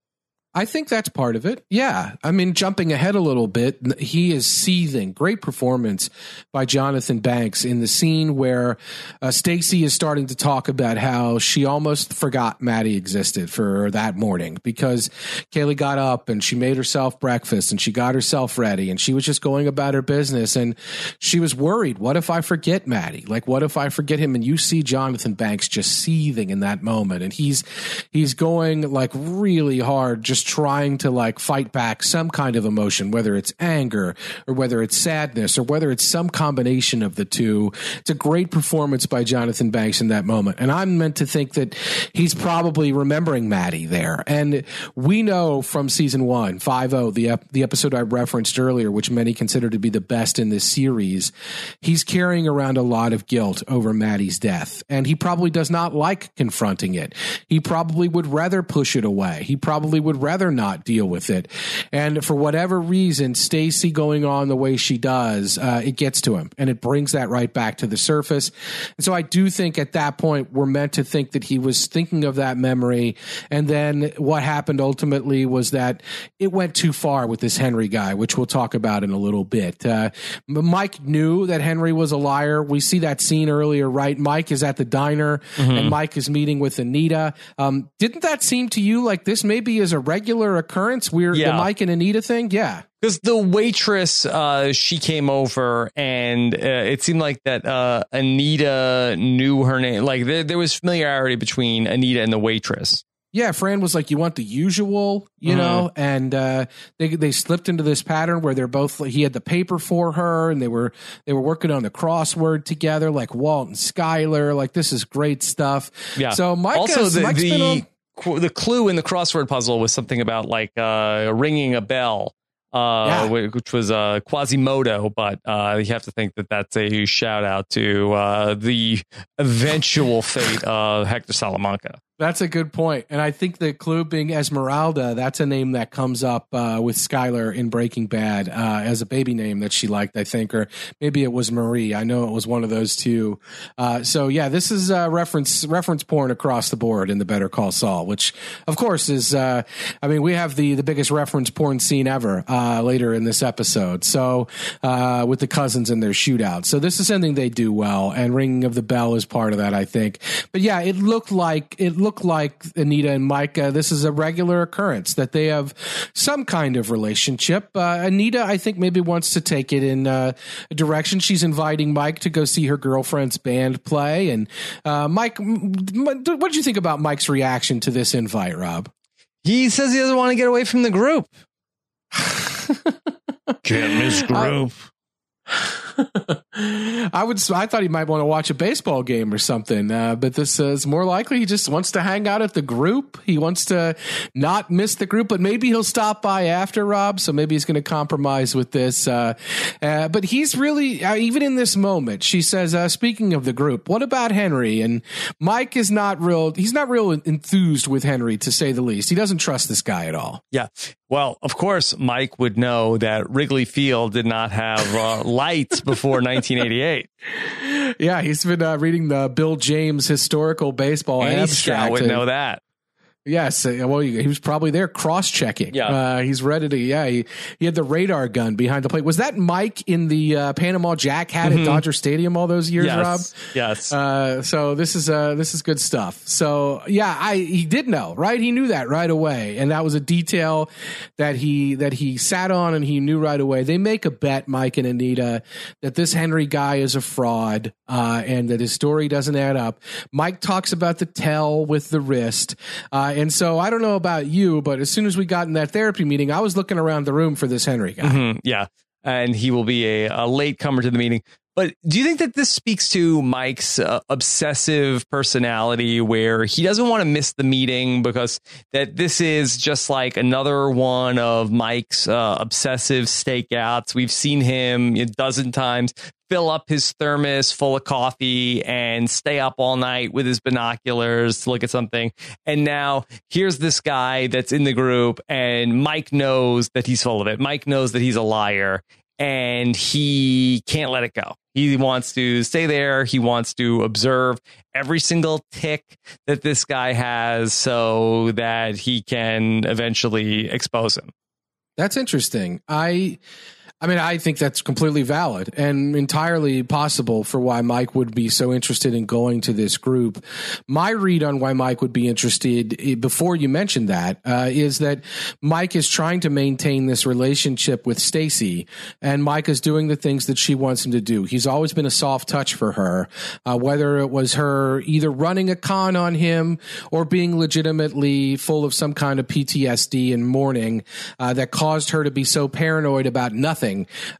I think that's part of it. Yeah. I mean, jumping ahead a little bit, he is seething. Great performance by Jonathan Banks in the scene where uh, Stacy is starting to talk about how she almost forgot Matty existed for that morning because Kaylee got up and she made herself breakfast and she got herself ready and she was just going about her business and she was worried. What if I forget Matty? Like, what if I forget him? And you see Jonathan Banks just seething in that moment and he's, he's going like really hard, just trying to like fight back some kind of emotion, whether it's anger or whether it's sadness or whether it's some combination of the two. It's a great performance by Jonathan Banks in that moment. And I'm meant to think that he's probably remembering Matty there. And we know from season one, 5 the, ep- the episode I referenced earlier, which many consider to be the best in this series, he's carrying around a lot of guilt over Matty's death. And he probably does not like confronting it. He probably would rather push it away. He probably would rather not deal with it. And for whatever reason, Stacy going on the way she does, uh, it gets to him and it brings that right back to the surface. And so I do think at that point, we're meant to think that he was thinking of that memory. And then what happened ultimately was that it went too far with this Henry guy, which we'll talk about in a little bit. Uh, Mike knew that Henry was a liar. We see that scene earlier, right? Mike is at the diner and Mike is meeting with Anita. Um, didn't that seem to you like this maybe is a regular occurrence? We're the Mike and Anita thing? Yeah. Because the waitress, uh, she came over, and uh, it seemed like that uh, Anita knew her name. Like there, there was familiarity between Anita and the waitress. Yeah, Fran was like, "You want the usual, you Mhm. know," and uh, they they slipped into this pattern where they're both. He had the paper for her, and they were they were working on the crossword together, like Walt and Skyler. Like this is great stuff. Yeah. So Mike also, the Mike's the, on- the clue in the crossword puzzle was something about like uh, ringing a bell. Uh, Yeah. wh- which was uh, Quasimodo, but uh, you have to think that that's a shout out to uh, the eventual fate of Hector Salamanca. That's a good point. And I think the clue being Esmeralda, that's a name that comes up uh, with Skyler in Breaking Bad uh, as a baby name that she liked, I think, or maybe it was Marie. I know it was one of those two. Uh, so yeah, this is uh, reference reference porn across the board in the Better Call Saul, which of course is. Uh, I mean, we have the the biggest reference porn scene ever uh, later in this episode. So with the cousins and their shootout. So this is something they do well, and ringing of the bell is part of that, I think. But yeah, it looked like it look like Anita and Mike. Uh, this is a regular occurrence that they have some kind of relationship. Uh, Anita, I think, maybe wants to take it in uh, a direction. She's inviting Mike to go see her girlfriend's band play. And uh, Mike, what did you think about Mike's reaction to this invite, Rob? He says he doesn't want to get away from the group. Can't miss group. I would. I thought he might want to watch a baseball game or something, uh, but this is more likely he just wants to hang out at the group. He wants to not miss the group, but maybe he'll stop by after Rob. So maybe he's going to compromise with this. Uh, uh, but he's really uh, even in this moment. She says, uh, "Speaking of the group, what about Henry?" And Mike is not real. He's not real enthused with Henry, to say the least. He doesn't trust this guy at all. Yeah. Well, of course, Mike would know that Wrigley Field did not have uh, lights before 1988. Yeah, he's been uh, reading the Bill James historical baseball Any scout would know that. Yes, uh, well, he was probably there cross-checking. Yeah. uh, he's ready to. Yeah, he, he had the radar gun behind the plate. Was that Mike in the uh, Panama Jack hat at Dodger Stadium all those years, yes. Rob? Yes. Uh, so this is uh, this is good stuff. So yeah, I he did know, right? He knew that right away, and that was a detail that he that he sat on and he knew right away. They make a bet, Mike and Anita, that this Henry guy is a fraud, uh, and that his story doesn't add up. Mike talks about the tell with the wrist, uh, and so I don't know about you, but as soon as we got in that therapy meeting, I was looking around the room for this Henry guy. Mhm, yeah. And he will be a, a late comer to the meeting. But do you think that this speaks to Mike's uh, obsessive personality where he doesn't want to miss the meeting because that this is just like another one of Mike's uh, obsessive stakeouts? We've seen him a dozen times fill up his thermos full of coffee and stay up all night with his binoculars to look at something. And now here's this guy that's in the group and Mike knows that he's full of it. Mike knows that he's a liar and he can't let it go. He wants to stay there. He wants to observe every single tick that this guy has so that he can eventually expose him. That's interesting. I I mean, I think that's completely valid and entirely possible for why Mike would be so interested in going to this group. My read on why Mike would be interested eh, before you mentioned that uh, is that Mike is trying to maintain this relationship with Stacy, and Mike is doing the things that she wants him to do. He's always been a soft touch for her, uh, whether it was her either running a con on him or being legitimately full of some kind of PTSD and mourning uh, that caused her to be so paranoid about nothing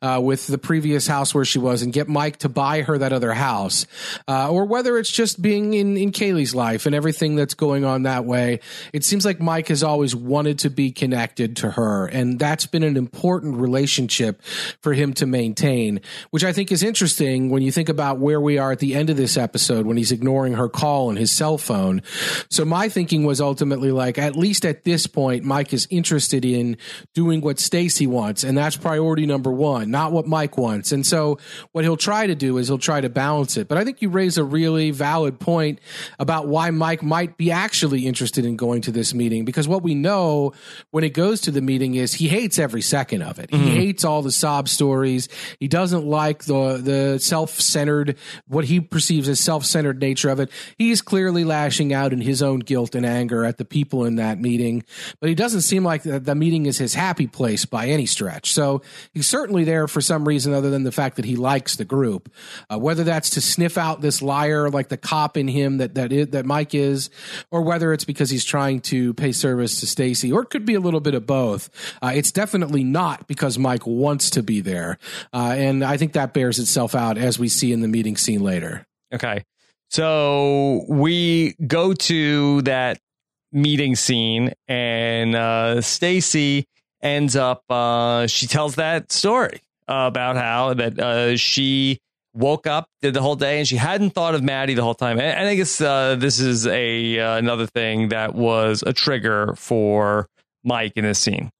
uh, with the previous house where she was and get Mike to buy her that other house, uh, or whether it's just being in, in Kaylee's life and everything that's going on that way. It seems like Mike has always wanted to be connected to her, and that's been an important relationship for him to maintain, which I think is interesting when you think about where we are at the end of this episode when he's ignoring her call on his cell phone. So my thinking was ultimately like, at least at this point, Mike is interested in doing what Stacy wants, and that's priority number one, not what Mike wants. And so what he'll try to do is he'll try to balance it. But I think you raise a really valid point about why Mike might be actually interested in going to this meeting because what we know when it goes to the meeting is he hates every second of it. He mm-hmm. hates all the sob stories. He doesn't like the the self-centered what he perceives as self-centered nature of it. He's clearly lashing out in his own guilt and anger at the people in that meeting, but he doesn't seem like the, the meeting is his happy place by any stretch. So certainly there for some reason other than the fact that he likes the group. Uh, whether that's to sniff out this liar, like the cop in him that that is, that Mike is, or whether it's because he's trying to pay service to Stacy, or it could be a little bit of both. Uh, it's definitely not because Mike wants to be there, uh, and I think that bears itself out as we see in the meeting scene later. Okay. So we go to that meeting scene and uh Stacy ends up uh she tells that story about how that uh she woke up did the whole day and she hadn't thought of Matty the whole time. And, I guess uh this is a uh, another thing that was a trigger for Mike in this scene.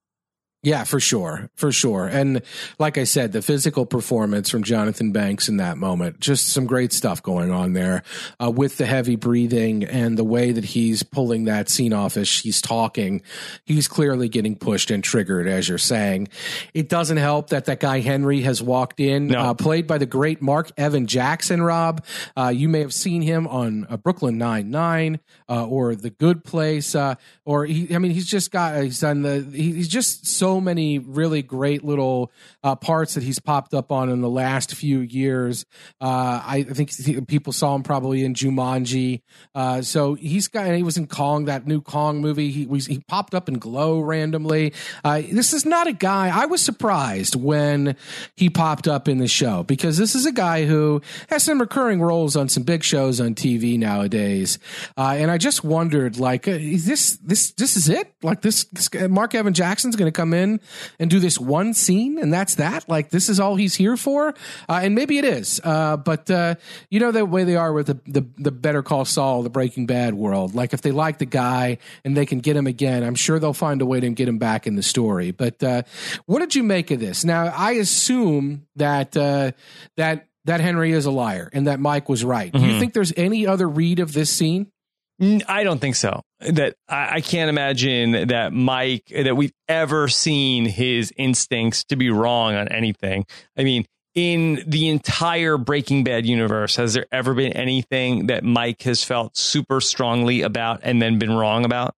Yeah, for sure. For sure. And like I said, the physical performance from Jonathan Banks in that moment, just some great stuff going on there uh, with the heavy breathing and the way that he's pulling that scene off as he's talking. He's clearly getting pushed and triggered, as you're saying. It doesn't help that that guy Henry has walked in, no. uh, played by the great Mark Evan Jackson, Rob. Uh, you may have seen him on uh, Brooklyn Nine-Nine uh, or The Good Place, uh, or he, I mean, he's just got, he's done the, he's just so so many really great little uh, parts that he's popped up on in the last few years. Uh, I think people saw him probably in Jumanji. Uh, so he's got, he was in Kong, that new Kong movie. He was, he popped up in Glow randomly. Uh, this is not a guy. I was surprised when he popped up in the show because this is a guy who has some recurring roles on some big shows on TV nowadays. Uh, and I just wondered, like, uh, is this this this is it? Like this, this Mark Evan Jackson's going to come in in and do this one scene and that's that? Like this is all he's here for? Uh, and maybe it is. Uh, but uh, you know the way they are with the, the, the better call saul the breaking bad world. Like if they like the guy and they can get him again i'm sure they'll find a way to get him back in the story. But uh, what did you make of this? Now i assume that uh, that that henry is a liar and that mike was right. Mm-hmm. do you mm-hmm. think there's any other read of this scene I don't think so. That I, I, can't imagine that Mike that we've ever seen his instincts to be wrong on anything. I mean, in the entire Breaking Bad universe, has there ever been anything that Mike has felt super strongly about and then been wrong about?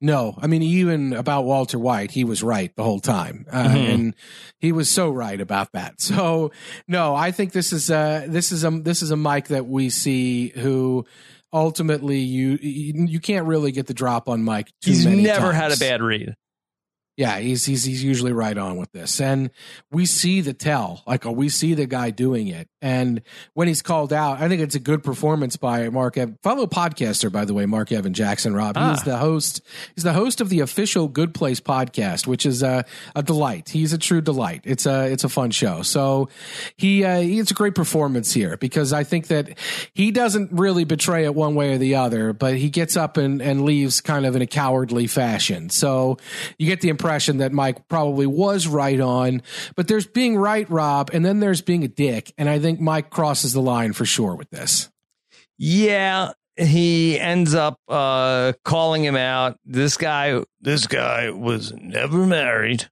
No, I mean even about Walter White, he was right the whole time, uh, mm-hmm. and he was so right about that. So no, I think this is a this is a this is a Mike that we see who ultimately you you can't really get the drop on Mike. He's never times. had a bad read. Yeah, he's he's he's usually right on with this, and we see the tell. Like uh, we see the guy doing it, and when he's called out, I think it's a good performance by Mark. Ev- fellow podcaster, by the way, Mark Evan Jackson. Rob, ah. he's the host. He's the host of the official Good Place podcast, which is a, a delight. He's a true delight. It's a it's a fun show. So he uh, he it's a great performance here because I think that he doesn't really betray it one way or the other, but he gets up and and leaves kind of in a cowardly fashion. So you get the impression impression that Mike probably was right on, but there's being right, Rob, and then there's being a dick. And I think Mike crosses the line for sure with this. Yeah, he ends up uh, calling him out. This guy, this guy was never married,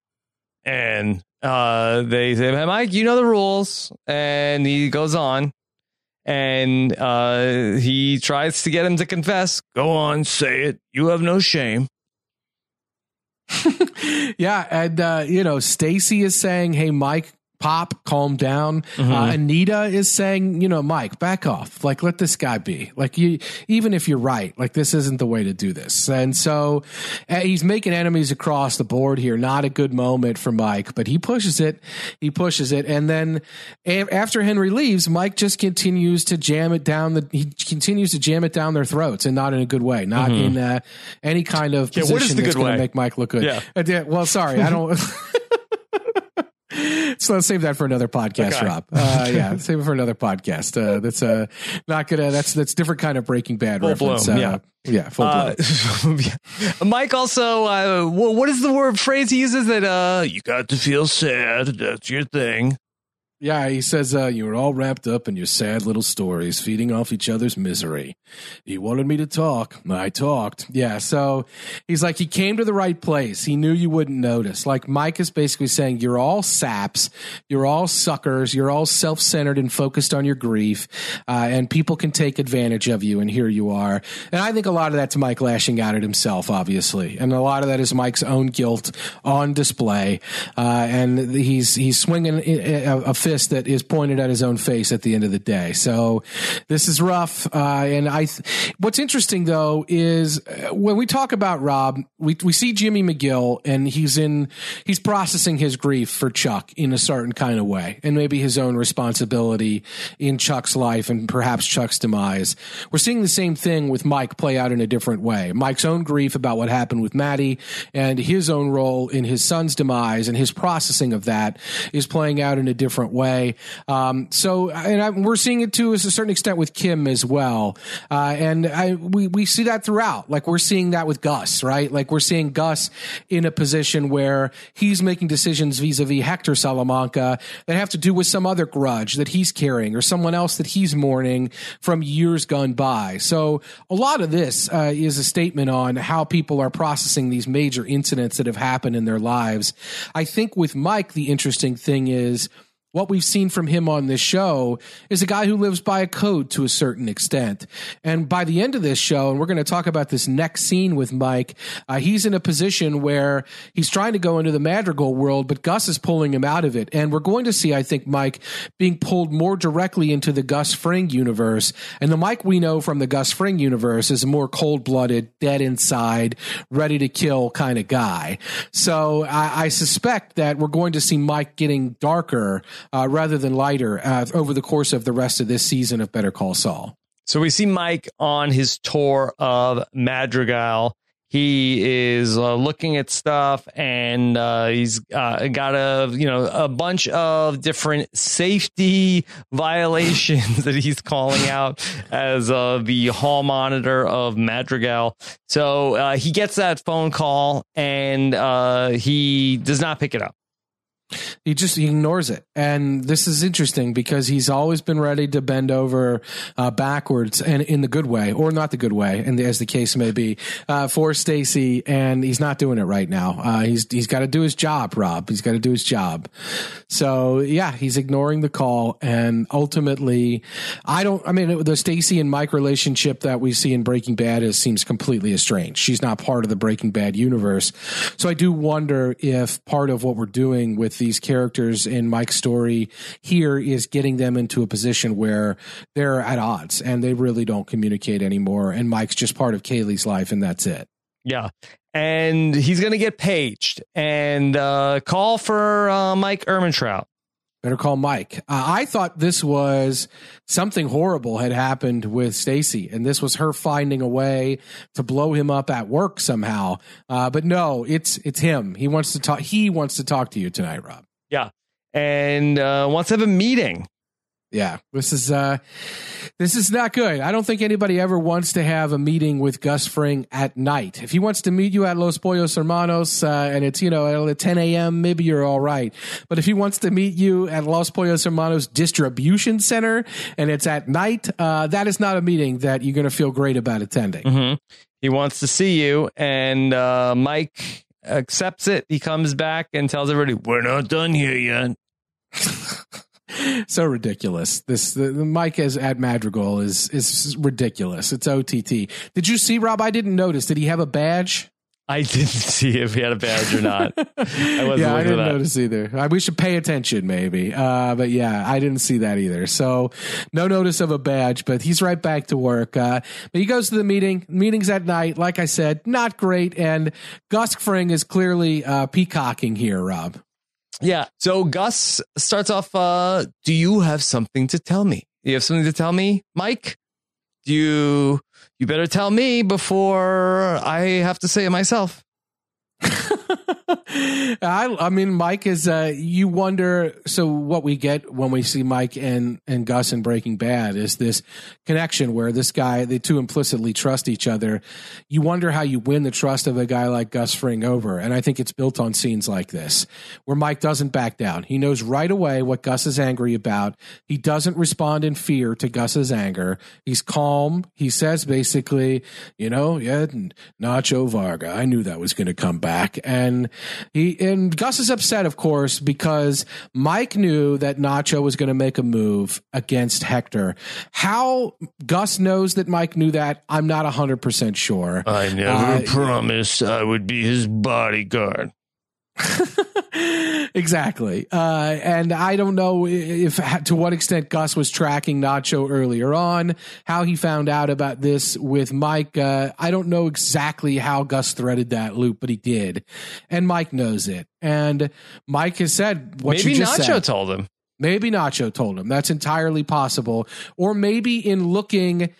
and uh, they say, hey, "Mike, you know the rules." And he goes on, and uh, he tries to get him to confess. Go on, say it. You have no shame. yeah, and uh, you know, Stacy is saying, "Hey, Mike, Pop, calm down. Mm-hmm. Uh, Anita is saying, you know, Mike, back off. Like, let this guy be. Like, you, even if you're right, like, this isn't the way to do this. And so uh, he's making enemies across the board here. Not a good moment for Mike, but he pushes it. He pushes it. And then a- after Henry leaves, Mike just continues to jam it down the, he continues to jam it down their throats and not in a good way, not mm-hmm. in uh, any kind of yeah, position that's going to make Mike look good. Yeah. Uh, well, sorry, I don't. so let's save that for another podcast, okay. Rob. Uh, yeah, save it for another podcast. Uh, that's uh, not gonna. That's that's different kind of Breaking Bad full reference. Blown, yeah, uh, yeah, full uh, blown. Mike also, uh, what is the word phrase he uses that uh, you got to feel sad. That's your thing. Yeah, he says uh, you were all wrapped up in your sad little stories, feeding off each other's misery. He wanted me to talk. I talked. Yeah, so he's like, he came to the right place. He knew you wouldn't notice. Like Mike is basically saying, you're all saps, you're all suckers, you're all self centered and focused on your grief, uh, and people can take advantage of you. And here you are. And I think a lot of that's Mike lashing out at himself, obviously, and a lot of that is Mike's own guilt on display. Uh, and he's he's swinging a, a fist fist that is pointed at his own face at the end of the day. So this is rough. Uh, and I, th- what's interesting though is uh, when we talk about Rob, we we see Jimmy McGill and he's in he's processing his grief for Chuck in a certain kind of way, and maybe his own responsibility in Chuck's life and perhaps Chuck's demise. We're seeing the same thing with Mike play out in a different way. Mike's own grief about what happened with Matty and his own role in his son's demise and his processing of that is playing out in a different way. Um, so, and I, we're seeing it to a certain extent with Kim as well. Uh, and I, we, we see that throughout. Like we're seeing that with Gus, right? Like we're seeing Gus in a position where he's making decisions vis-a-vis Hector Salamanca that have to do with some other grudge that he's carrying or someone else that he's mourning from years gone by. So a lot of this uh, is a statement on how people are processing these major incidents that have happened in their lives. I think with Mike, the interesting thing is what we've seen from him on this show is a guy who lives by a code to a certain extent. And by the end of this show, and we're going to talk about this next scene with Mike, uh, he's in a position where he's trying to go into the Madrigal world, but Gus is pulling him out of it. And we're going to see, I think, Mike being pulled more directly into the Gus Fring universe. And the Mike we know from the Gus Fring universe is a more cold blooded, dead inside, ready to kill kind of guy. So I, I suspect that we're going to see Mike getting darker uh, rather than lighter uh, over the course of the rest of this season of Better Call Saul. So we see Mike on his tour of Madrigal. He is uh, looking at stuff, and uh, he's uh, got a you know a bunch of different safety violations that he's calling out as uh, the hall monitor of Madrigal. So uh, he gets that phone call, and uh, he does not pick it up he just he ignores it. And this is interesting because he's always been ready to bend over uh, backwards and in the good way or not the good way and as the case may be uh, for stacy and he's not doing it right now. Uh, he's he's got to do his job rob. He's got to do his job. So yeah he's ignoring the call and ultimately i don't i mean the stacy and mike relationship that we see in breaking bad is seems completely estranged. She's not part of the breaking bad universe. So i do wonder if part of what we're doing with these characters in Mike's story here is getting them into a position where they're at odds and they really don't communicate anymore. And Mike's just part of Kaylee's life, and that's it. Yeah. And he's going to get paged and uh, call for uh, Mike Ehrmantraut. Better call Mike. Uh, I thought this was something horrible had happened with Stacy, and this was her finding a way to blow him up at work somehow. Uh, but no, it's it's him. He wants to talk. He wants to talk to you tonight, Rob. Yeah, and uh, wants to have a meeting yeah, this is uh, this is not good. I don't think anybody ever wants to have a meeting with Gus Fring at night. If he wants to meet you at Los Pollos Hermanos uh, and it's you know at 10 a.m., maybe you're all right. But if he wants to meet you at Los Pollos Hermanos distribution center and it's at night, uh, that is not a meeting that you're going to feel great about attending. Mm-hmm. He wants to see you, and uh, Mike accepts it. He comes back and tells everybody, "We're not done here yet." so ridiculous. This the, the Mike as at Madrigal is is ridiculous. It's OTT. Did you see Rob? I didn't notice. Did he have a badge? I didn't see if he had a badge or not. I wasn't yeah, I didn't notice either. We should pay attention, maybe. Uh, but yeah, I didn't see that either. So no notice of a badge, but he's right back to work. Uh, but he goes to the meeting. Meetings at night, like I said, not great. And Gus Fring is clearly uh, peacocking here, Rob. Yeah. So Gus starts off, uh, do you have something to tell me? You have something to tell me, Mike? Do you, you better tell me before I have to say it myself. I, I mean, Mike is. Uh, you wonder. So what we get when we see Mike and and Gus in Breaking Bad is this connection where this guy, the two implicitly trust each other. You wonder how you win the trust of a guy like Gus Fring over, and I think it's built on scenes like this where Mike doesn't back down. He knows right away what Gus is angry about. He doesn't respond in fear to Gus's anger. He's calm. He says basically, you know, yeah, Nacho Varga. I knew that was going to come back, and he and Gus is upset, of course, because Mike knew that Nacho was going to make a move against Hector. How Gus knows that Mike knew that, I'm not hundred percent sure. I never uh, promised I would be his bodyguard. exactly. Uh, and I don't know if to what extent Gus was tracking Nacho earlier on, how he found out about this with Mike. Uh, I don't know exactly how Gus threaded that loop, but he did. And Mike knows it. And Mike has said what maybe Nacho said. told him. Maybe Nacho told him. That's entirely possible. Or maybe in looking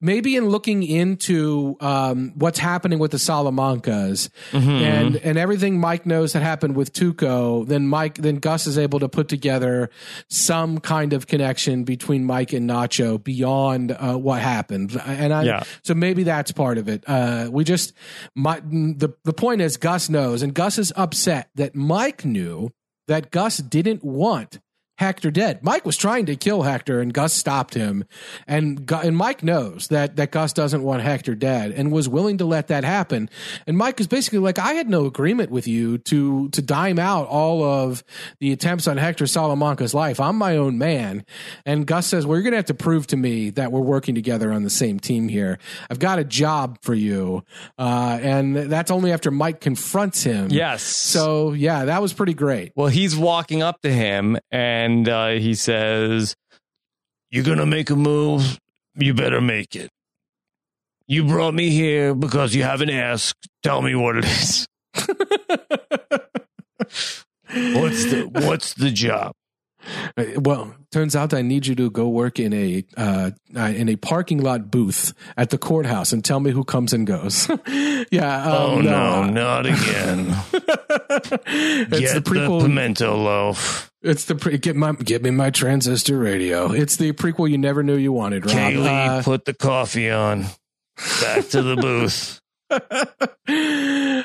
maybe in looking into um, what's happening with the Salamancas Mm-hmm. and and everything Mike knows that happened with Tuco, then Mike then Gus is able to put together some kind of connection between Mike and Nacho beyond uh, what happened. And I Yeah. so maybe that's part of it. Uh, we just my, the the point is Gus knows, and Gus is upset that Mike knew that Gus didn't want Hector dead. Mike was trying to kill Hector, and Gus stopped him. And and Mike knows that that Gus doesn't want Hector dead, and was willing to let that happen. And Mike is basically like, I had no agreement with you to to dime out all of the attempts on Hector Salamanca's life. I'm my own man. And Gus says, Well, you're gonna have to prove to me that we're working together on the same team here. I've got a job for you, uh, and that's only after Mike confronts him. Yes. So yeah, that was pretty great. Well, he's walking up to him and uh, he says, You're going to make a move. You better make it. You brought me here because you haven't asked. Tell me what it is. what's the What's the job? Uh, Well, turns out I need you to go work in a uh, uh, in a parking lot booth at the courthouse and tell me who comes and goes. yeah. Um, oh no, not again. it's Get the prequel. pimento loaf. it's the pre- get my get me my transistor radio. It's the prequel you never knew you wanted. Rob. Kaylee, Uh, put the coffee on. Back to the booth.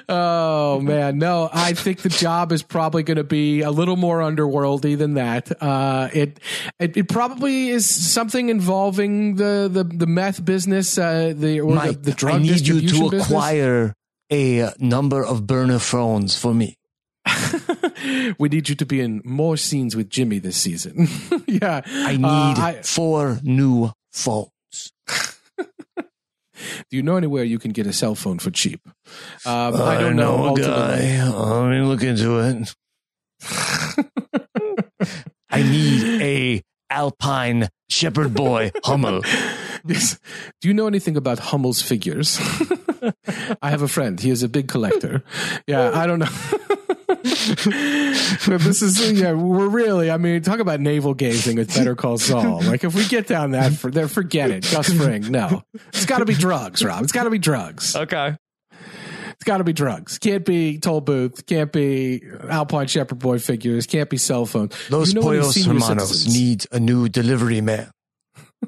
Oh man, no! I think the job is probably going to be a little more underworldy than that. Uh, it, it it probably is something involving the the, the meth business, uh, the or the, the drug I need you to business. acquire a number of burner phones for me. we need you to be in more scenes with Jimmy this season. yeah, I need Uh, I- four new phones. Do you know anywhere you can get a cell phone for cheap? Um, I, I don't know. ultimately. guy. Let me look into it. I need a Alpine Shepherd Boy Hummel. Yes. Do you know anything about Hummel's figures? I have a friend. He is a big collector. Yeah, I don't know. But this is yeah. We're really. I mean, talk about navel gazing with Better Call Saul. Like if we get down that, for, there, forget it. Gus Fring. No, it's got to be drugs, Rob. It's got to be drugs. Okay. It's got to be drugs. Can't be toll booth. Can't be Alpine Shepherd Boy figures. Can't be cell phones. Los Do you know Pollos Hermanos citizens? need a new delivery man.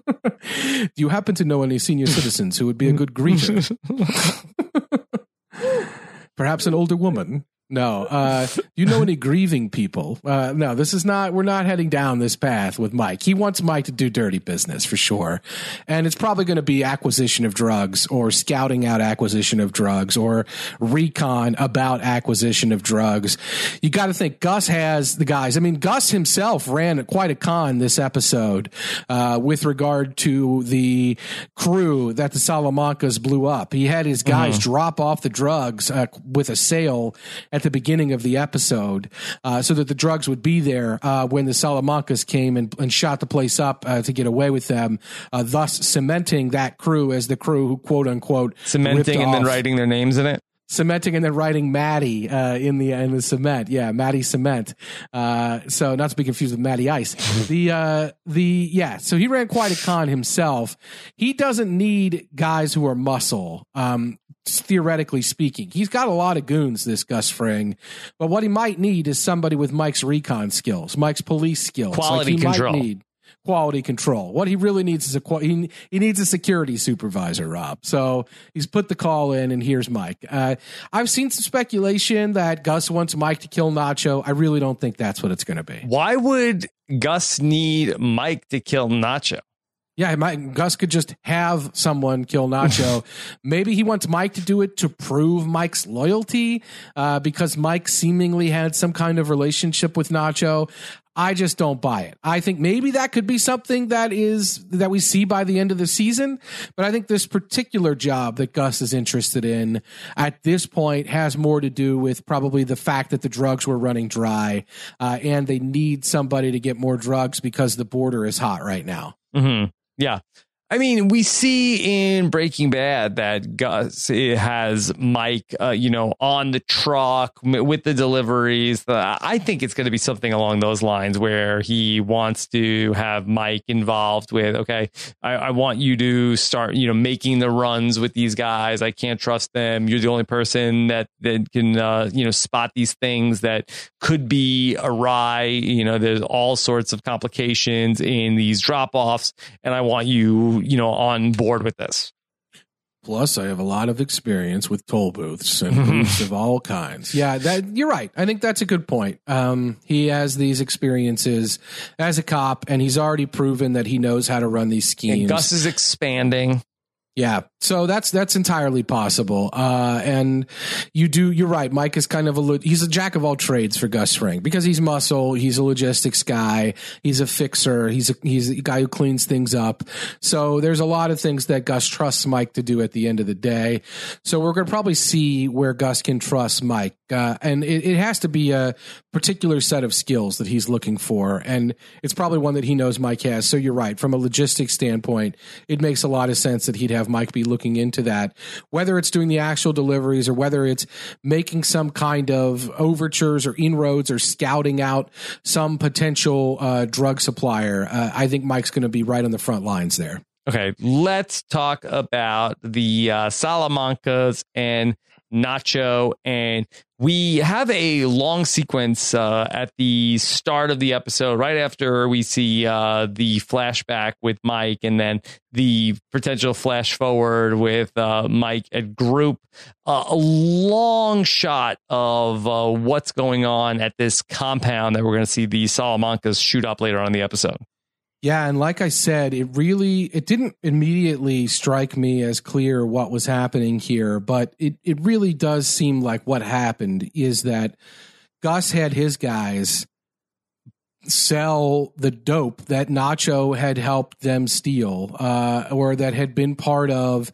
Do you happen to know any senior citizens who would be a good greeter? Perhaps an older woman? No. Uh, you know any grieving people? Uh, no, this is not, we're not heading down this path with Mike. He wants Mike to do dirty business for sure. And it's probably going to be acquisition of drugs or scouting out acquisition of drugs or recon about acquisition of drugs. You got to think Gus has the guys. I mean, Gus himself ran quite a con this episode uh, with regard to the crew that the Salamancas blew up. He had his guys drop off the drugs uh, with a sail at the beginning of the episode uh, so that the drugs would be there uh, when the Salamancas came and, and shot the place up uh, to get away with them, uh, thus cementing that crew as the crew who quote unquote Cementing and then writing their names in it. cementing and then writing Matty uh, in the in the cement. Yeah, Matty cement. Uh, so not to be confused with Matty Ice. The uh, the yeah. So he ran quite a con himself. He doesn't need guys who are muscle. Um, theoretically speaking, he's got a lot of goons. This Gus Fring, but what he might need is somebody with Mike's recon skills, Mike's police skills, Quality he control. Might need quality control. What he really needs is a he, he needs a security supervisor, Rob. So he's put the call in, and here's Mike. Uh, I've seen some speculation that Gus wants Mike to kill Nacho. I really don't think that's what it's going to be. Why would Gus need Mike to kill Nacho? Yeah, might, Gus could just have someone kill Nacho. Maybe he wants Mike to do it to prove Mike's loyalty, uh, because Mike seemingly had some kind of relationship with Nacho. I just don't buy it. I think maybe that could be something that is that we see by the end of the season, but I think this particular job that Gus is interested in at this point has more to do with probably the fact that the drugs were running dry, uh, and they need somebody to get more drugs because the border is hot right now. hmm Yeah. I mean, we see in Breaking Bad that Gus has Mike, uh, you know, on the truck with the deliveries. Uh, I think it's going to be something along those lines where he wants to have Mike involved with, okay, I, I, want you to start, you know, making the runs with these guys. I can't trust them. You're the only person that, that can, uh, you know, spot these things that could be awry. You know, there's all sorts of complications in these drop offs, and I want you you know on board with this. Plus, I have a lot of experience with toll booths and booths of all kinds. Yeah, that you're right. I think that's a good point. Um, he has these experiences as a cop, and he's already proven that he knows how to run these schemes. And Gus is expanding. Yeah, so that's that's entirely possible. Uh, and you do you're right. Mike is kind of a he's a jack of all trades for Gus Fring because he's muscle. He's a logistics guy. He's a fixer. He's a he's a guy who cleans things up. So there's a lot of things that Gus trusts Mike to do at the end of the day. So we're going to probably see where Gus can trust Mike, uh, and it, it has to be a particular set of skills that he's looking for, and it's probably one that he knows Mike has. So you're right. From a logistics standpoint, it makes a lot of sense that he'd have Mike be looking into that, whether it's doing the actual deliveries or whether it's making some kind of overtures or inroads or scouting out some potential uh, drug supplier. Uh, I think Mike's going to be right on the front lines there. Okay, let's talk about the uh, Salamancas and Nacho. And we have a long sequence uh, at the start of the episode, right after we see uh, the flashback with Mike and then the potential flash forward with uh, Mike at group. Uh, a long shot of uh, what's going on at this compound that we're going to see the Salamancas shoot up later on in the episode. Yeah, and like I said, it really it didn't immediately strike me as clear what was happening here, but it it really does seem like what happened is that Gus had his guys sell the dope that Nacho had helped them steal, uh, or that had been part of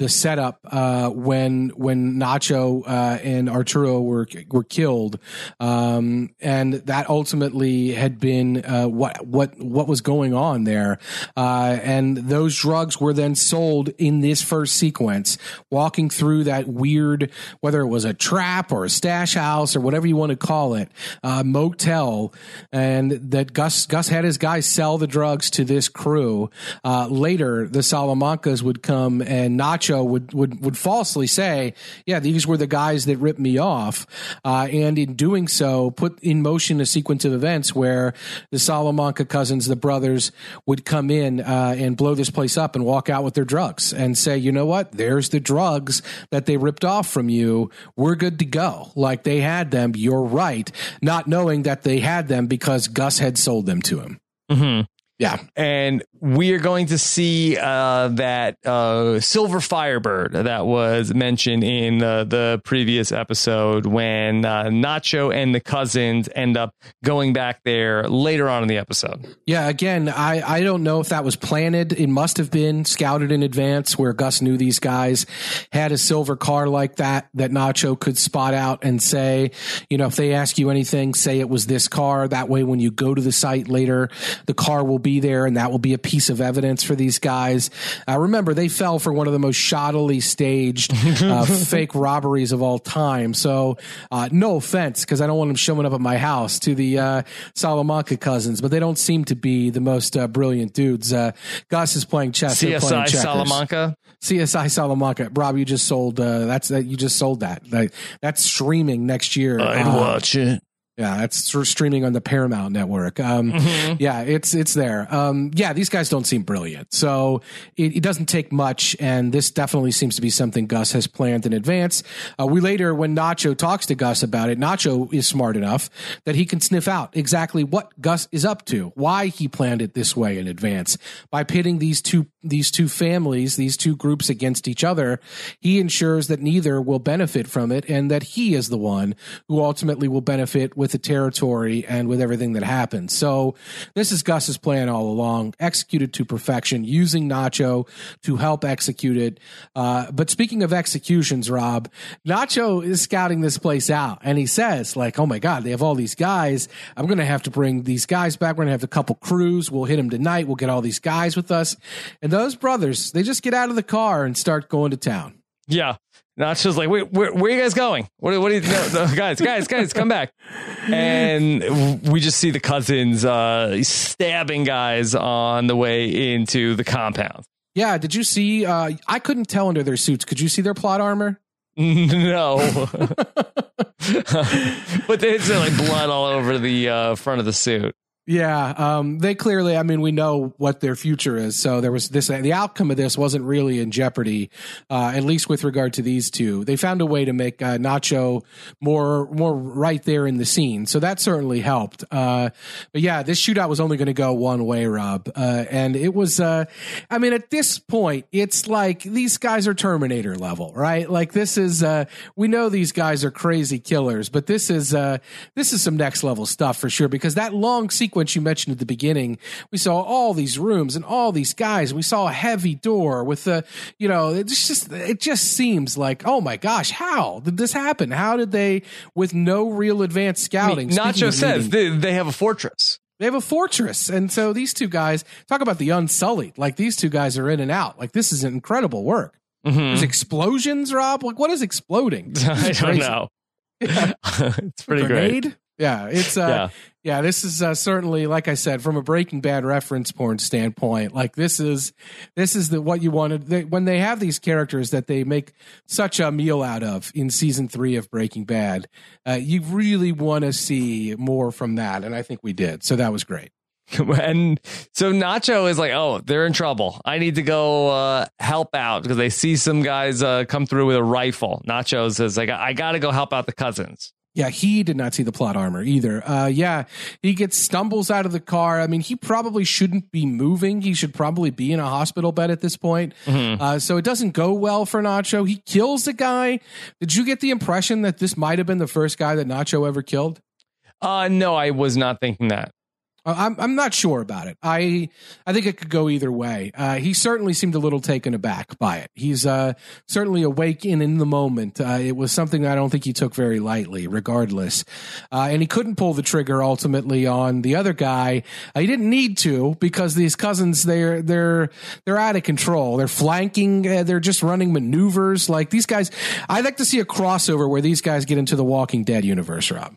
the setup uh, when when Nacho uh, and Arturo were were killed, um, and that ultimately had been uh, what what what was going on there, uh, and those drugs were then sold in this first sequence, walking through that weird whether it was a trap or a stash house or whatever you want to call it, uh, motel, and that Gus Gus had his guys sell the drugs to this crew. Uh, later, the Salamancas would come and Nacho would would would falsely say, "Yeah, these were the guys that ripped me off," uh, and in doing so, put in motion a sequence of events where the Salamanca cousins, the brothers, would come in uh, and blow this place up and walk out with their drugs and say, "You know what? There's the drugs that they ripped off from you. We're good to go. Like they had them. You're right." Not knowing that they had them because Gus had sold them to him. Mm-hmm. Yeah. And we are going to see uh, that uh, silver firebird that was mentioned in the, the previous episode when uh, Nacho and the cousins end up going back there later on in the episode. Yeah. Again, I, I don't know if that was planted. It must have been scouted in advance where Gus knew these guys had a silver car like that that Nacho could spot out and say, you know, if they ask you anything, say it was this car. That way, when you go to the site later, the car will be there, and that will be a piece of evidence for these guys. Uh, remember, they fell for one of the most shoddily staged uh, fake robberies of all time. So, uh, no offense, because I don't want them showing up at my house to the uh, Salamanca cousins, but they don't seem to be the most uh, brilliant dudes. Uh, Gus is playing chess. CSI playing Salamanca. CSI Salamanca. Rob, you just sold. that's that. You just sold that. that. That's streaming next year. I'd watch it. Yeah, that's streaming on the Paramount Network. Um, mm-hmm. Yeah, it's it's there. Um, yeah, these guys don't seem brilliant, so it, it, doesn't take much, and this definitely seems to be something Gus has planned in advance. Uh, we later, when Nacho talks to Gus about it, Nacho is smart enough that he can sniff out exactly what Gus is up to, why he planned it this way in advance by pitting these two these two families, these two groups against each other. He ensures that neither will benefit from it, and that he is the one who ultimately will benefit with the territory and with everything that happened. So this is Gus's plan all along, executed to perfection, using Nacho to help execute it. Uh, but speaking of executions, Rob, Nacho is scouting this place out and he says like, Oh my God, they have all these guys. I'm going to have to bring these guys back. We're going to have a couple crews. We'll hit them tonight. We'll get all these guys with us. And those brothers, they just get out of the car and start going to town. Yeah. Nacho's like, wait, where, where are you guys going? What, what are you, no, no, guys, guys, guys, come back. And we just see the cousins uh, stabbing guys on the way into the compound. Yeah. Did you see? Uh, I couldn't tell under their suits. Could you see their plot armor? No. but there's like blood all over the uh, front of the suit. Yeah, um, they clearly. I mean, we know what their future is. So there was this. The outcome of this wasn't really in jeopardy, uh, at least with regard to these two. They found a way to make uh, Nacho more more right there in the scene, so that certainly helped. Uh, but yeah, this shootout was only going to go one way, Rob, uh, and it was. Uh, I mean, at this point, it's like these guys are Terminator level, right? Like this is. Uh, we know these guys are crazy killers, but this is this is some next level stuff for sure because that long sequence sequence you mentioned at the beginning, we saw all these rooms and all these guys. We saw a heavy door with the, you know, it's just it just seems like, oh my gosh, how did this happen? How did they, with no real advanced scouting? I mean, Nacho says they, they have a fortress. They have a fortress. And so these two guys talk about the unsullied. Like these two guys are in and out. Like this is incredible work. Mm-hmm. There's explosions, Rob. Like what is exploding? I don't know. Yeah. it's pretty Grenade? great. Yeah, it's uh, yeah. Yeah, this is uh, certainly, like I said, from a Breaking Bad reference porn standpoint. Like this is this is the what you wanted they, when they have these characters that they make such a meal out of in season three of Breaking Bad. Uh, you really want to see more from that, and I think we did. So that was great. and so Nacho is like, "Oh, they're in trouble. I need to go uh, help out because they see some guys uh, come through with a rifle." Nacho says, "Like, I got to go help out the cousins." Yeah, he did not see the plot armor either. Uh, yeah, he gets stumbles out of the car. I mean, he probably shouldn't be moving. He should probably be in a hospital bed at this point. Mm-hmm. Uh, so it doesn't go well for Nacho. He kills the guy. Did you get the impression that this might have been the first guy that Nacho ever killed? Uh, no, I was not thinking that. Uh, I'm I'm not sure about it. I I think it could go either way. Uh, he certainly seemed a little taken aback by it. He's uh, certainly awake in in the moment. Uh, it was something I don't think he took very lightly, regardless. Uh, and he couldn't pull the trigger ultimately on the other guy. Uh, he didn't need to because these cousins they're they're they're out of control. They're flanking. they're just running maneuvers like these guys. I'd like to see a crossover where these guys get into the Walking Dead universe, Rob.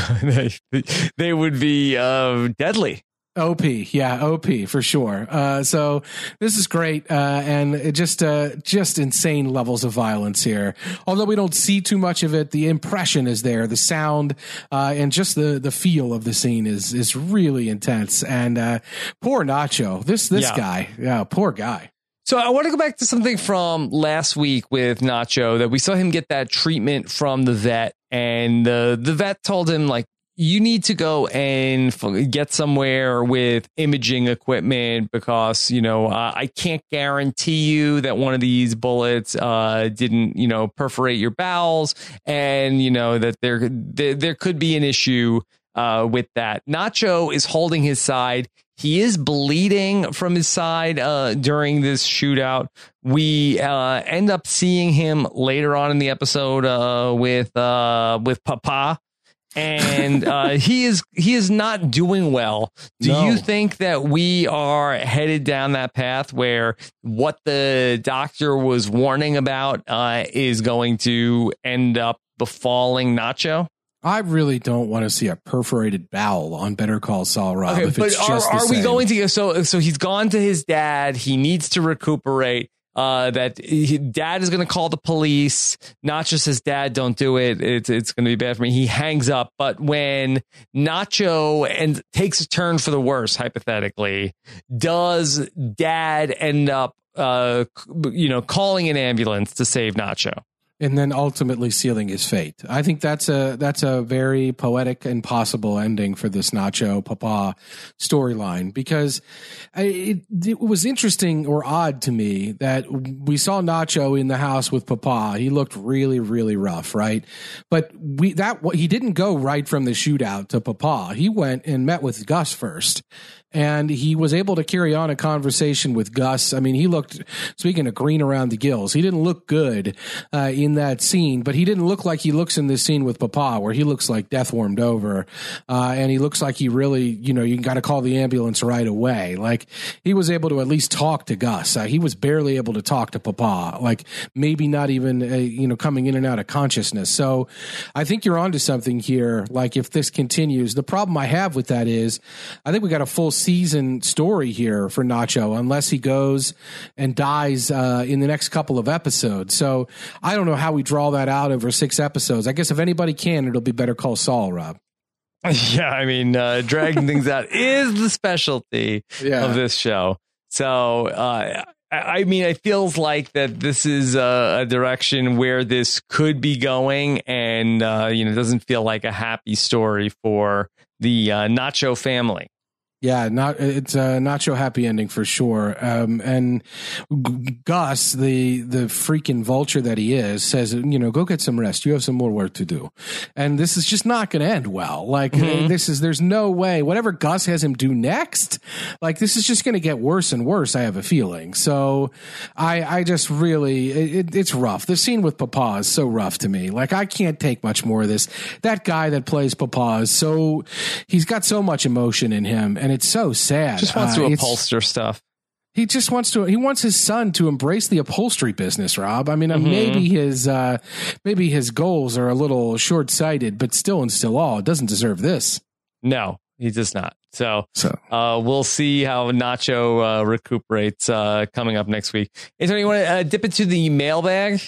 they, they would be uh, deadly. OP, yeah, OP for sure. Uh, so this is great, uh, and it just uh, just insane levels of violence here. Although we don't see too much of it, the impression is there, the sound, uh, and just the the feel of the scene is is really intense. And uh, poor Nacho, this this yeah. guy, yeah, poor guy. So I want to go back to something from last week with Nacho that we saw him get that treatment from the vet, and the the vet told him like you need to go and get somewhere with imaging equipment because you know uh, I can't guarantee you that one of these bullets uh, didn't you know perforate your bowels, and you know that there there, there could be an issue uh, with that. Nacho is holding his side. He is bleeding from his side uh, during this shootout. We uh, end up seeing him later on in the episode uh, with uh, with Papa, and uh, he is he is not doing well. Do no. you think that we are headed down that path where what the doctor was warning about uh, is going to end up befalling Nacho? I really don't want to see a perforated bowel on Better Call Saul, Rob. Okay, but are, are we going to? So, so he's gone to his dad. He needs to recuperate. Uh, that he, dad is going to call the police. Nacho says, "Dad, don't do it. It's it's going to be bad for me." He hangs up. But when Nacho and takes a turn for the worse, hypothetically, does Dad end up, uh, you know, calling an ambulance to save Nacho? And then ultimately sealing his fate. I think that's a that's a very poetic and possible ending for this Nacho Papa storyline because it, it, was interesting or odd to me that we saw Nacho in the house with Papa. He looked really really rough, right? But we that he didn't go right from the shootout to Papa. He went and met with Gus first and he was able to carry on a conversation with Gus. I mean, he looked, speaking of green around the gills, he didn't look good uh, in that scene, but he didn't look like he looks in this scene with Papa, where he looks like death warmed over, uh, and he looks like he really, you know, you got to call the ambulance right away. Like he was able to at least talk to Gus. Uh, he was barely able to talk to Papa, like maybe not even, uh, you know, coming in and out of consciousness. So I think you're onto something here. Like if this continues, the problem I have with that is, I think we got a full season story here for Nacho unless he goes and dies uh, in the next couple of episodes. So I don't know how we draw that out over six episodes. I guess if anybody can, it'll be Better Call Saul, Rob. Yeah, I mean, uh, dragging things out is the specialty yeah. of this show. So, uh, I mean, it feels like that this is a, a direction where this could be going, and uh, you know, it doesn't feel like a happy story for the uh, Nacho family. Yeah, not it's a nacho happy ending for sure. Um, and Gus, the the freaking vulture that he is, says, you know, go get some rest. You have some more work to do, and this is just not going to end well. Like mm-hmm. this is there's no way. Whatever Gus has him do next, like this is just going to get worse and worse. I have a feeling. So, I I just really it, it's rough. The scene with Papa is so rough to me. Like I can't take much more of this. That guy that plays Papa is so he's got so much emotion in him, and it's so sad. Just wants to uh, upholster stuff. He just wants to. He wants his son to embrace the upholstery business, Rob. I mean, uh, mm-hmm. maybe his uh, maybe his goals are a little short sighted, but still and still all, it doesn't deserve this. No, he does not. So, so. Uh, we'll see how Nacho uh, recuperates uh, coming up next week. Anthony, you want to uh, dip into the mailbag?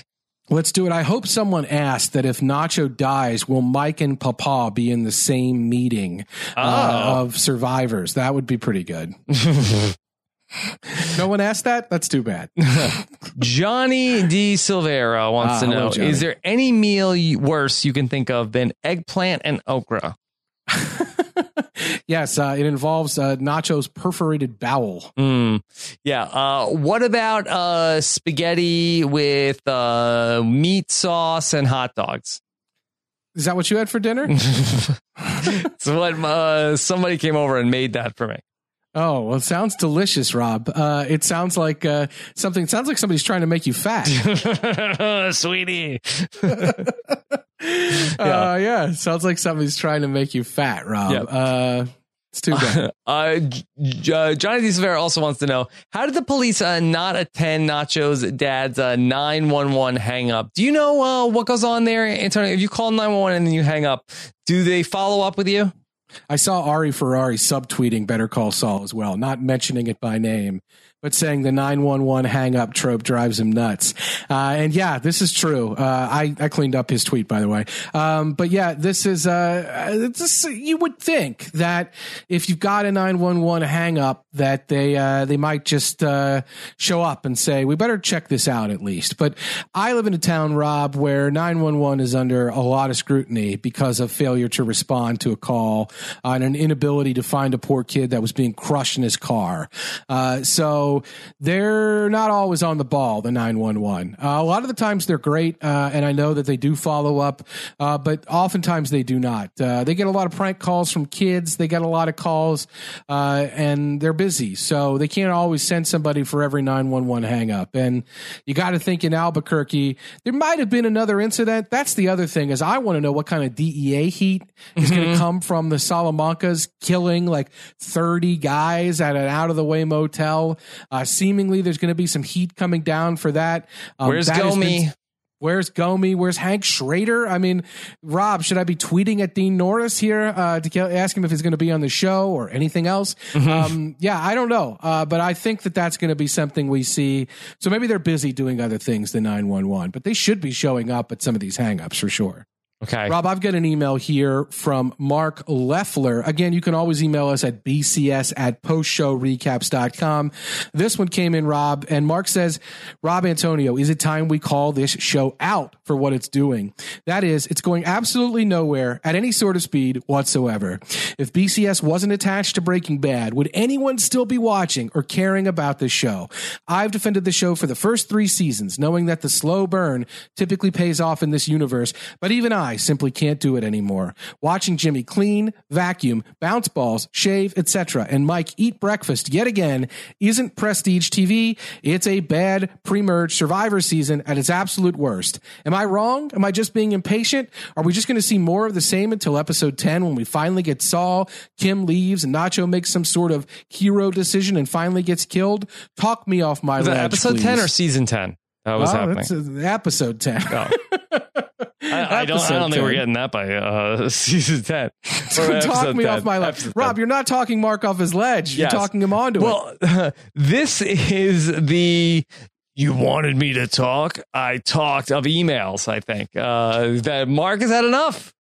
Let's do it. I hope someone asked that if Nacho dies, will Mike and Papa be in the same meeting uh, oh. of survivors? That would be pretty good. no one asked that? That's too bad. Johnny D. Silvera wants ah, to know Is there any meal worse you can think of than eggplant and okra? Yes, uh, it involves uh, Nacho's perforated bowel. Mm, yeah. Uh, what about uh, spaghetti with uh, meat sauce and hot dogs? Is that what you had for dinner? so what? Uh, somebody came over and made that for me. Oh well, it sounds delicious, Rob. Uh, it sounds like uh, something. It sounds like somebody's trying to make you fat, sweetie. yeah. Uh, yeah, sounds like somebody's trying to make you fat, Rob. Yep. Uh, it's too bad. Uh, uh, Johnny DeSavera also wants to know how did the police uh, not attend Nacho's dad's uh, 911 hang up? Do you know uh, what goes on there, Antonio? If you call 911 and then you hang up, do they follow up with you? I saw Ari Ferrari subtweeting Better Call Saul as well, not mentioning it by name but saying the 911 hang up trope drives him nuts. Uh, and yeah, this is true. Uh, I, I cleaned up his tweet, by the way. Um, but yeah, this is, uh, this, you would think that if you've got a 911 hang up, that they, uh, they might just, uh, show up and say, we better check this out at least. But I live in a town, Rob, where 911 is under a lot of scrutiny because of failure to respond to a call uh, and an inability to find a poor kid that was being crushed in his car. so, they're not always on the ball, the 911. Uh, a lot of the times they're great, uh, and I know that they do follow up, uh, but oftentimes they do not. Uh, they get a lot of prank calls from kids, they get a lot of calls, uh, and they're busy. So they can't always send somebody for every 911 hang up. And you got to think in Albuquerque, there might have been another incident. That's the other thing is I want to know what kind of DEA heat is mm-hmm. going to come from the Salamancas killing like 30 guys at an out of the way motel. Uh, seemingly, there's going to be some heat coming down for that. Um, Where's that Gomi? Where's Gomi? Where's Hank Schrader? I mean, Rob, should I be tweeting at Dean Norris here uh, to ask him if he's going to be on the show or anything else? Mm-hmm. Um, yeah, I don't know, uh, but I think that that's going to be something we see. So maybe they're busy doing other things than 911, but they should be showing up at some of these hangups for sure. Okay. Rob, I've got an email here from Mark Leffler. Again, you can always email us at bcs at postshowrecaps.com. This one came in, Rob, and Mark says, Rob Antonio, is it time we call this show out for what it's doing? That is, it's going absolutely nowhere at any sort of speed whatsoever. If BCS wasn't attached to Breaking Bad, would anyone still be watching or caring about this show? I've defended the show for the first three seasons, knowing that the slow burn typically pays off in this universe, but even I simply can't do it anymore. Watching Jimmy clean, vacuum, bounce balls, shave, etc., and Mike eat breakfast yet again isn't prestige TV. It's a bad pre-merge survivor season at its absolute worst. Am I wrong? Am I just being impatient? Are we just going to see more of the same until episode 10 when we finally get Saul, Kim leaves, and Nacho makes some sort of hero decision and finally gets killed? Talk me off my ledge, episode please. 10 or season 10? That was happening. that's, episode 10. Oh. I, I don't. I don't think we're getting that by uh, season ten. Or Don't talk me 10. off my ledge. Rob, 10. you're not talking Mark off his ledge. You're talking him onto it. Well, this is the. You wanted me to talk. I talked of emails. I think uh, that Mark has had enough.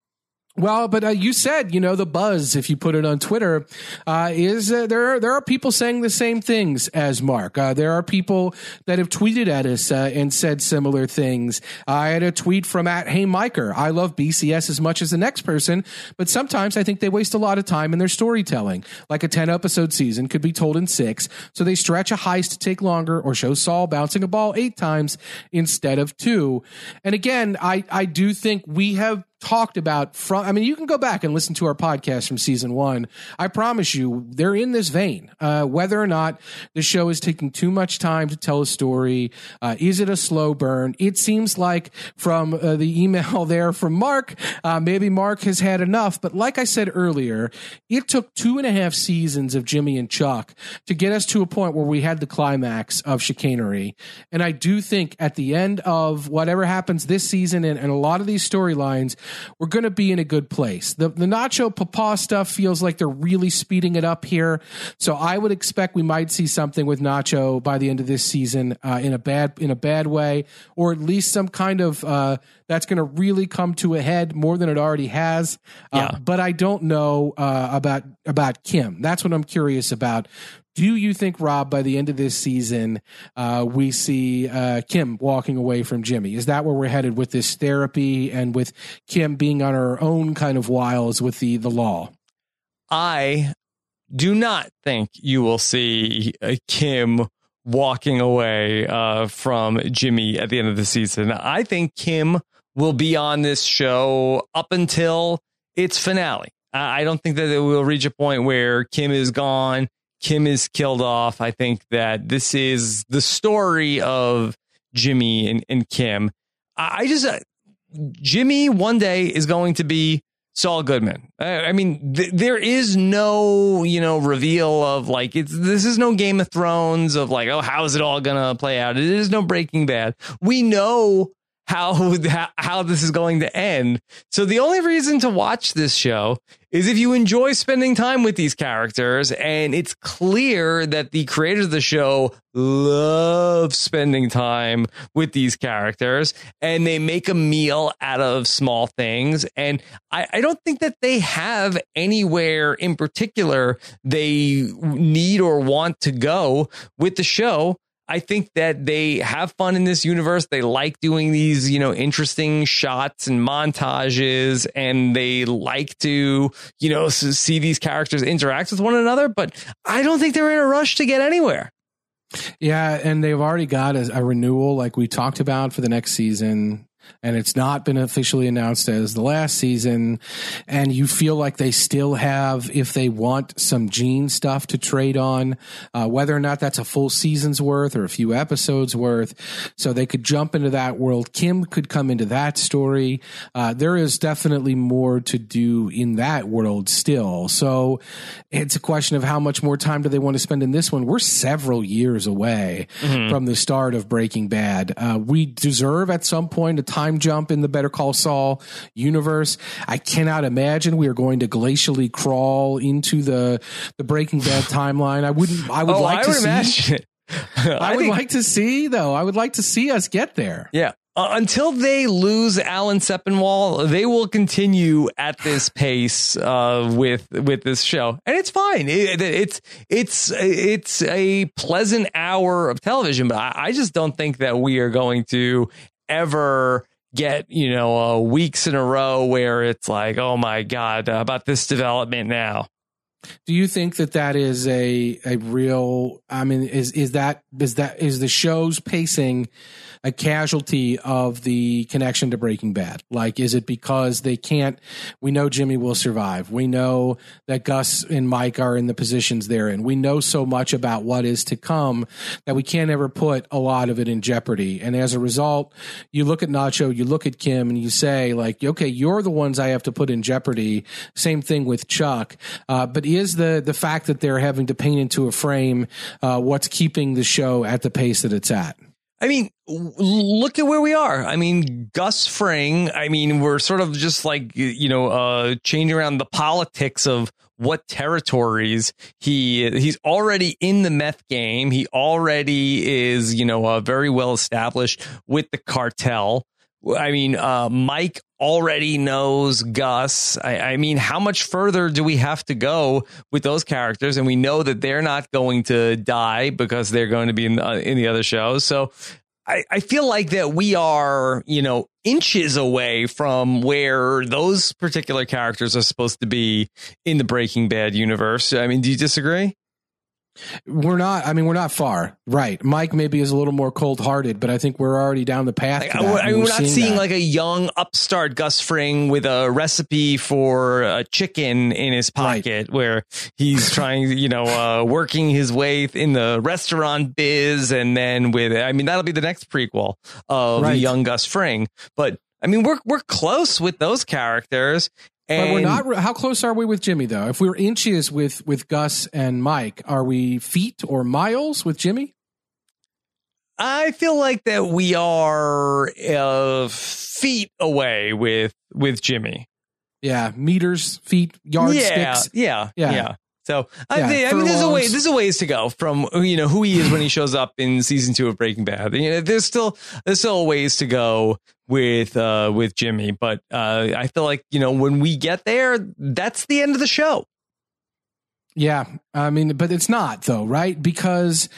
Well, but uh, you said, you know, the buzz, if you put it on Twitter, uh, is uh, there. Are, there are people saying the same things as Mark. Uh, there are people that have tweeted at us uh, and said similar things. I had a tweet from at Hey Miker. I love BCS as much as the next person, but sometimes I think they waste a lot of time in their storytelling. Like a ten episode season could be told in six, so they stretch a heist to take longer, or show Saul bouncing a ball eight times instead of two. And again, I I do think we have talked about from i mean you can go back and listen to our podcast from season one. I promise you they're in this vein uh, whether or not the show is taking too much time to tell a story uh, is it a slow burn? It seems like from uh, the email there from mark uh, maybe mark has had enough but like i said earlier it took two and a half seasons of jimmy and chuck to get us to a point where we had the climax of chicanery. And i do think at the end of whatever happens this season and, and a lot of these storylines we're going to be in a good place. The the Nacho Papa stuff feels like they're really speeding it up here. So I would expect we might see something with Nacho by the end of this season uh, in a bad in a bad way, or at least some kind of uh, that's going to really come to a head more than it already has. Uh, But I don't know uh, about about Kim. That's what I'm curious about. Do you think, Rob, by the end of this season, uh, we see uh, Kim walking away from Jimmy? Is that where we're headed with this therapy and with Kim being on her own kind of wiles with the the law? I do not think you will see uh, Kim walking away uh, from Jimmy at the end of the season. I think Kim will be on this show up until its finale. I don't think that it will reach a point where Kim is gone, Kim is killed off. I think that this is the story of Jimmy and, and Kim. I just, uh, Jimmy one day is going to be Saul Goodman. I, I mean, th- there is no, you know, reveal of like it's this is no Game of Thrones of like, oh, how is it all gonna play out? It is no Breaking Bad. We know how how, how this is going to end. So the only reason to watch this show is if you enjoy spending time with these characters and it's clear that the creators of the show love spending time with these characters and they make a meal out of small things and I, I don't think that they have anywhere in particular they need or want to go with the show I think that they have fun in this universe. They like doing these, you know, interesting shots and montages, and they like to, you know, see these characters interact with one another. But I don't think they're in a rush to get anywhere. Yeah, and they've already got a, a renewal, like we talked about, for the next season. And it's not been officially announced as the last season. And you feel like they still have, if they want some Gene stuff to trade on, uh, whether or not that's a full season's worth or a few episodes worth. So they could jump into that world. Kim could come into that story. Uh, there is definitely more to do in that world still. So it's a question of how much more time do they want to spend in this one? We're several years away from the start of Breaking Bad. Uh, we deserve at some point a time jump in the Better Call Saul universe. I cannot imagine we are going to glacially crawl into the the Breaking Bad timeline. I wouldn't. I would oh, like I to would see. it. I, would think- like to see though. I would like to see us get there. Yeah. uh, until they lose Alan Sepinwall, they will continue at this pace uh, with with this show, and it's fine. It, it's it's it's a pleasant hour of television, but I, I, just don't think that we are going to ever get you know uh, weeks in a row where it's like, oh my god, about this development now. Do you think that that is a a real? I mean, is is that is that is the show's pacing? A casualty of the connection to Breaking Bad? Like, is it because they can't? We know Jimmy will survive. We know that Gus and Mike are in the positions they're in. We know so much about what is to come that we can't ever put a lot of it in jeopardy. And as a result, you look at Nacho, you look at Kim, and you say, like, okay, you're the ones I have to put in jeopardy. Same thing with Chuck. Uh, but is the the fact that they're having to paint into a frame uh, what's keeping the show at the pace that it's at? I mean, look at where we are. I mean, Gus Fring, I mean, we're sort of just like, you know, uh, changing around the politics of what territories he he's already in the meth game. He already is, you know, uh, very well established with the cartel. I mean, uh, Mike already knows Gus. I, I, mean, how much further do we have to go with those characters? And we know that they're not going to die because they're going to be in, uh, in the other shows. So I, I feel like that we are, you know, inches away from where those particular characters are supposed to be in the Breaking Bad universe. I mean, do you disagree? We're not. I mean, we're not far. Right. Mike maybe is a little more cold hearted, but I think we're already down the path. Like, I mean, we're, not seeing, seeing like a young upstart Gus Fring with a recipe for a chicken in his pocket, right. where he's trying, you know, uh, working his way in the restaurant biz, and then with, I mean, that'll be the next prequel of right. young Gus Fring. But I mean, we're we're close with those characters, and but we're not. How close are we with Jimmy though? If we're inches with with Gus and Mike, are we feet or miles with Jimmy? I feel like that we are uh, feet away with with Jimmy. Yeah, meters, feet, yardsticks. Yeah, yeah, yeah, yeah. So yeah, I, think, I mean, there's a way. There's a ways to go from you know who he is when he shows up in season two of Breaking Bad. You know, there's still there's still a ways to go with uh with Jimmy, but uh I feel like you know when we get there, that's the end of the show. Yeah, I mean, but it's not though, right? Because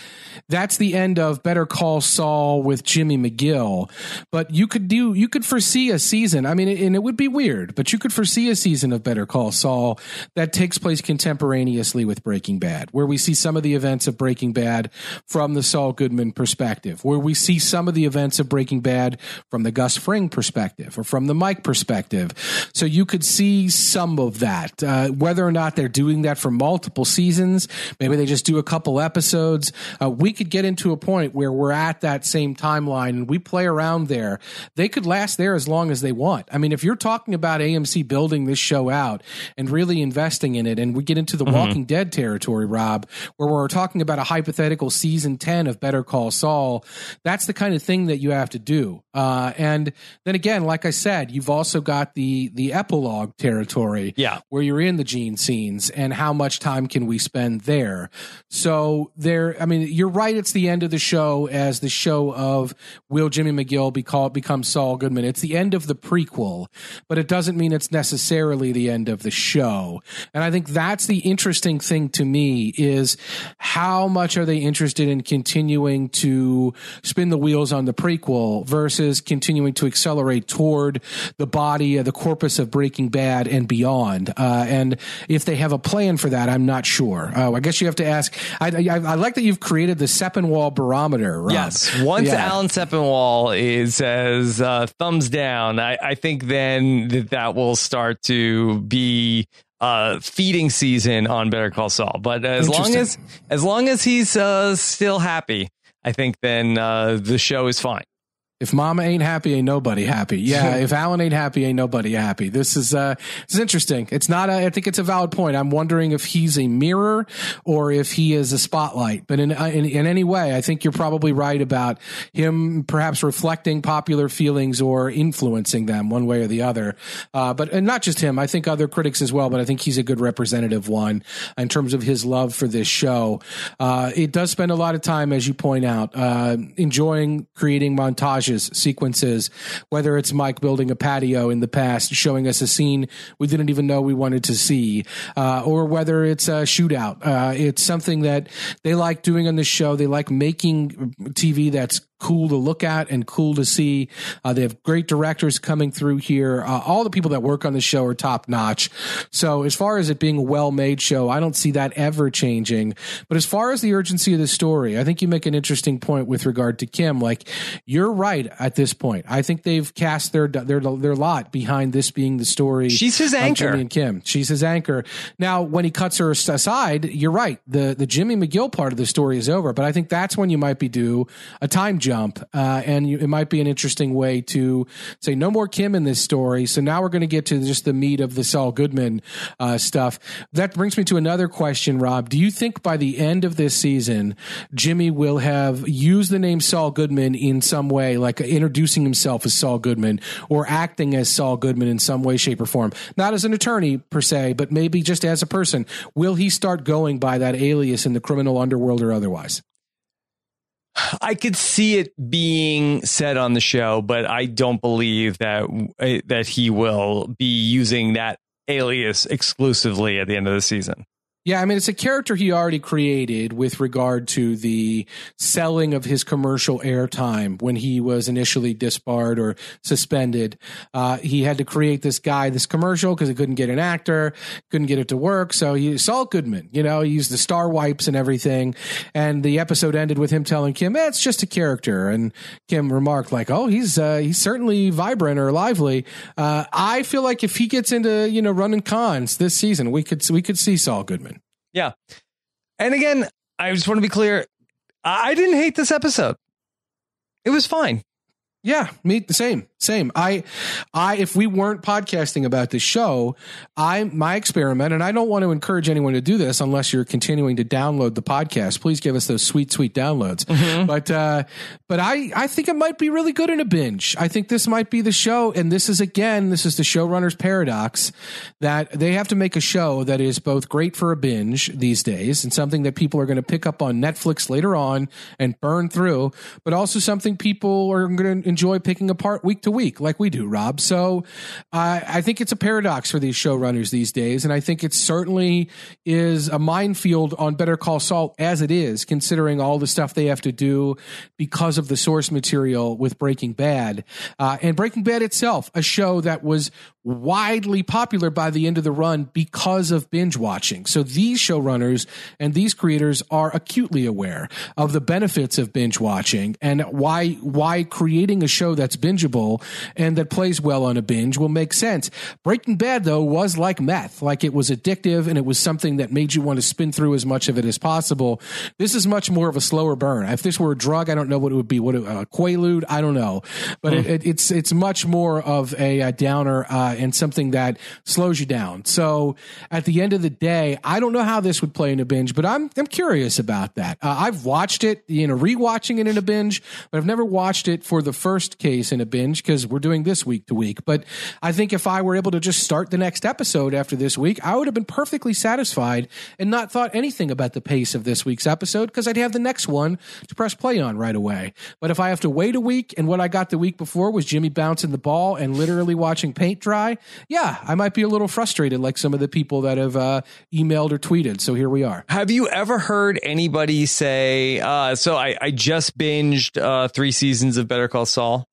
that's the end of Better Call Saul with Jimmy McGill. But you could do, you could foresee a season. I mean, and it would be weird, but you could foresee a season of Better Call Saul that takes place contemporaneously with Breaking Bad, where we see some of the events of Breaking Bad from the Saul Goodman perspective, where we see some of the events of Breaking Bad from the Gus Fring perspective or from the Mike perspective. So you could see some of that. Uh, whether or not they're doing that for multiple seasons, maybe they just do a couple episodes. Uh, we could get into a point where we're at that same timeline and we play around there. They could last there as long as they want. I mean, if you're talking about AMC building this show out and really investing in it, and we get into the mm-hmm. Walking Dead territory, Rob, where we're talking about a hypothetical season 10 of Better Call Saul, that's the kind of thing that you have to do. Uh, and then again, like I said, you've also got the the epilogue territory, yeah, where you're in the gene scenes and how much time can we spend there. So there, I mean, you're right. It's the end of the show as the show of will Jimmy McGill be called, become Saul Goodman. It's the end of the prequel, but it doesn't mean it's necessarily the end of the show. And I think that's the interesting thing to me is how much are they interested in continuing to spin the wheels on the prequel versus continuing to accelerate toward the body, of the corpus of Breaking Bad and beyond. Uh, and if they have a plan for that, I'm not sure. Uh, I guess you have to ask. I, I, I like that you've created the Sepinwall barometer. Rob. Yes, once yeah. Alan Sepinwall is says uh, thumbs down, I, I think then that that will start to be uh, feeding season on Better Call Saul. But as long as as long as he's uh, still happy, I think then uh, the show is fine. If mama ain't happy, ain't nobody happy. Yeah. if Alan ain't happy, ain't nobody happy. This is, uh, this is interesting. It's not a, I think it's a valid point. I'm wondering if he's a mirror or if he is a spotlight. But in, uh, in, in any way, I think you're probably right about him perhaps reflecting popular feelings or influencing them one way or the other. Uh, but, and not just him. I think other critics as well, but I think he's a good representative one in terms of his love for this show. Uh, it does spend a lot of time, as you point out, uh, enjoying creating montages sequences, whether it's Mike building a patio in the past, showing us a scene we didn't even know we wanted to see, uh, or whether it's a shootout. Uh, it's something that they like doing on the show. They like making TV that's cool to look at and cool to see. Uh, they have great directors coming through here. Uh, all the people that work on the show are top notch. So as far as it being a well made show, I don't see that ever changing. But as far as the urgency of the story, I think you make an interesting point with regard to Kim. Like you're right at this point. I think they've cast their their their lot behind this being the story. She's his anchor. Jimmy and Kim. She's his anchor. Now, when he cuts her aside, you're right. The the Jimmy McGill part of the story is over. But I think that's when you might be due a time jump, uh, and you, it might be an interesting way to say no more Kim in this story. So now we're going to get to just the meat of the Saul Goodman uh, stuff. That brings me to another question, Rob. Do you think by the end of this season, Jimmy will have used the name Saul Goodman in some way, like introducing himself as Saul Goodman or acting as Saul Goodman in some way, shape, or form? Not as an attorney per se, but maybe just as a person. Will he start going by that alias in the criminal underworld or otherwise? I could see it being said on the show, but I don't believe that uh, that he will be using that alias exclusively at the end of the season. Yeah, I mean, it's a character he already created with regard to the selling of his commercial airtime when he was initially disbarred or suspended. Uh, he had to create this guy, this commercial, because he couldn't get an actor, couldn't get it to work. So he, Saul Goodman, you know, he used the star wipes and everything. And the episode ended with him telling Kim, eh, it's just a character. And Kim remarked, like, oh, he's, uh, he's certainly vibrant or lively. Uh, I feel like if he gets into, you know, running cons this season, we could, we could see Saul Goodman. Yeah. And again, I just want to be clear. I didn't hate this episode. It was fine. Yeah, me the same. Same. I, I, if we weren't podcasting about this show, I, my experiment, and I don't want to encourage anyone to do this unless you're continuing to download the podcast. Please give us those sweet, sweet downloads. Mm-hmm. But, uh, but I, I think it might be really good in a binge. I think this might be the show. And this is again, this is the showrunner's paradox that they have to make a show that is both great for a binge these days and something that people are going to pick up on Netflix later on and burn through, but also something people are going to enjoy picking apart week to week, like we do, Rob. So uh, I think it's a paradox for these showrunners these days, and I think it certainly is a minefield on Better Call Saul as it is, considering all the stuff they have to do because of the source material with Breaking Bad uh, and Breaking Bad itself, a show that was widely popular by the end of the run because of binge watching. So these showrunners and these creators are acutely aware of the benefits of binge watching and why why creating a show that's bingeable and that plays well on a binge will make sense. Breaking Bad though was like meth, like it was addictive and it was something that made you want to spin through as much of it as possible. This is much more of a slower burn. If this were a drug, I don't know what it would be. What a uh, Quaalude, I don't know, but mm. it, it, it's it's much more of a, a downer. Uh, and something that slows you down. So at the end of the day, I don't know how this would play in a binge, but I'm I'm curious about that. Uh, I've watched it, you know, rewatching it in a binge, but I've never watched it for the first case in a binge because we're doing this week to week. But I think if I were able to just start the next episode after this week, I would have been perfectly satisfied and not thought anything about the pace of this week's episode because I'd have the next one to press play on right away. But if I have to wait a week and what I got the week before was Jimmy bouncing the ball and literally watching paint dry, yeah, I might be a little frustrated like some of the people that have uh, emailed or tweeted. So here we are. Have you ever heard anybody say, uh, so I, I just binged uh, three seasons of Better Call Saul?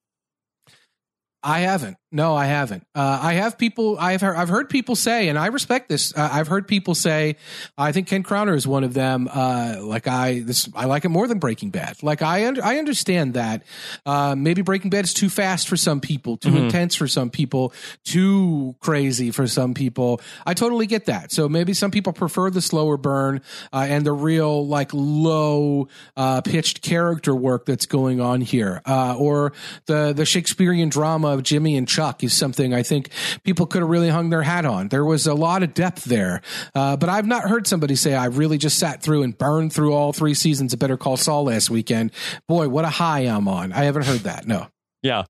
I haven't. No, I haven't. Uh, I have people. I've heard, I've heard people say, and I respect this. Uh, I've heard people say, I think Ken Crowner is one of them. Uh, like I, this, I like it more than Breaking Bad. Like I, under, I understand that. Uh, maybe Breaking Bad is too fast for some people, too mm-hmm. intense for some people, too crazy for some people. I totally get that. So maybe some people prefer the slower burn uh, and the real like low uh, pitched character work that's going on here, or the the Shakespearean drama of Jimmy and. Chuck Chuck is something I think people could have really hung their hat on. There was a lot of depth there, uh, but I've not heard somebody say I really just sat through and burned through all three seasons of Better Call Saul last weekend. Boy, what a high I'm on! I haven't heard that. No. Yeah.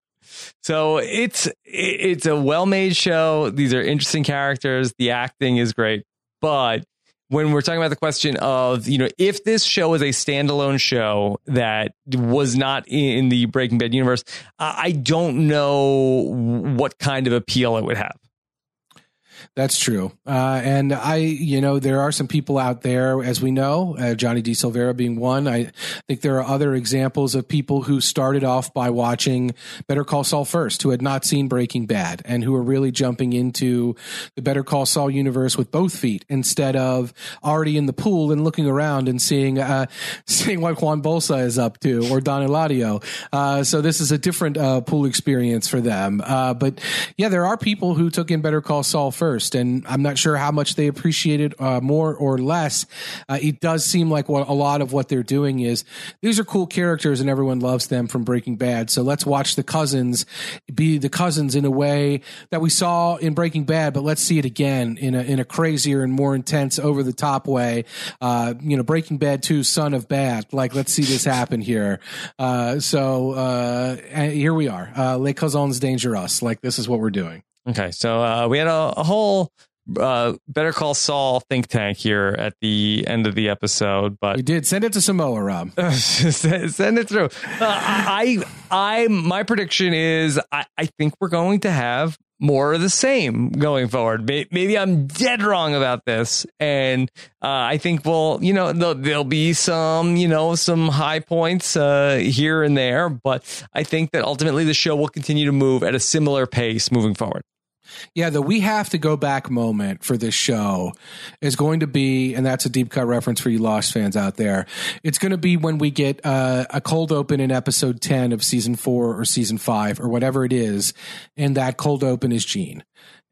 So it's it's a well-made show. These are interesting characters. The acting is great, but when we're talking about the question of, you know, if this show is a standalone show that was not in the Breaking Bad universe, I don't know what kind of appeal it would have. That's true. Uh, and I, you know, there are some people out there, as we know, uh, Johnny D. Silvera being one. I think there are other examples of people who started off by watching Better Call Saul first, who had not seen Breaking Bad, and who are really jumping into the Better Call Saul universe with both feet instead of already in the pool and looking around and seeing, uh, seeing what Juan Bolsa is up to or Don Eladio. Uh, so this is a different uh, pool experience for them. Uh, but yeah, there are people who took in Better Call Saul first first, and I'm not sure how much they appreciate it uh, more or less. Uh, it does seem like what a lot of what they're doing is these are cool characters, and everyone loves them from Breaking Bad. So let's watch the cousins be the cousins in a way that we saw in Breaking Bad, but let's see it again in a in a crazier and more intense, over the top way. Uh, you know, Breaking Bad two, Son of Bad. Like, let's see this happen here. Uh, so uh, here we are, uh, Les Cousins Dangerous. Like, this is what we're doing. Okay, so uh, we had a, a whole uh, Better Call Saul think tank here at the end of the episode, but we did send it to Samoa, Rob. send it through. Uh, I, I, my prediction is I, I think we're going to have more of the same going forward. Maybe I'm dead wrong about this, and uh, I think we'll, you know, there'll, there'll, be some, you know, some high points uh, here and there, but I think that ultimately the show will continue to move at a similar pace moving forward. Yeah, the we have to go back moment for this show is going to be, and that's a deep cut reference for you Lost fans out there. It's going to be when we get uh, a cold open in episode 10 of season four or season five or whatever it is. And that cold open is Gene.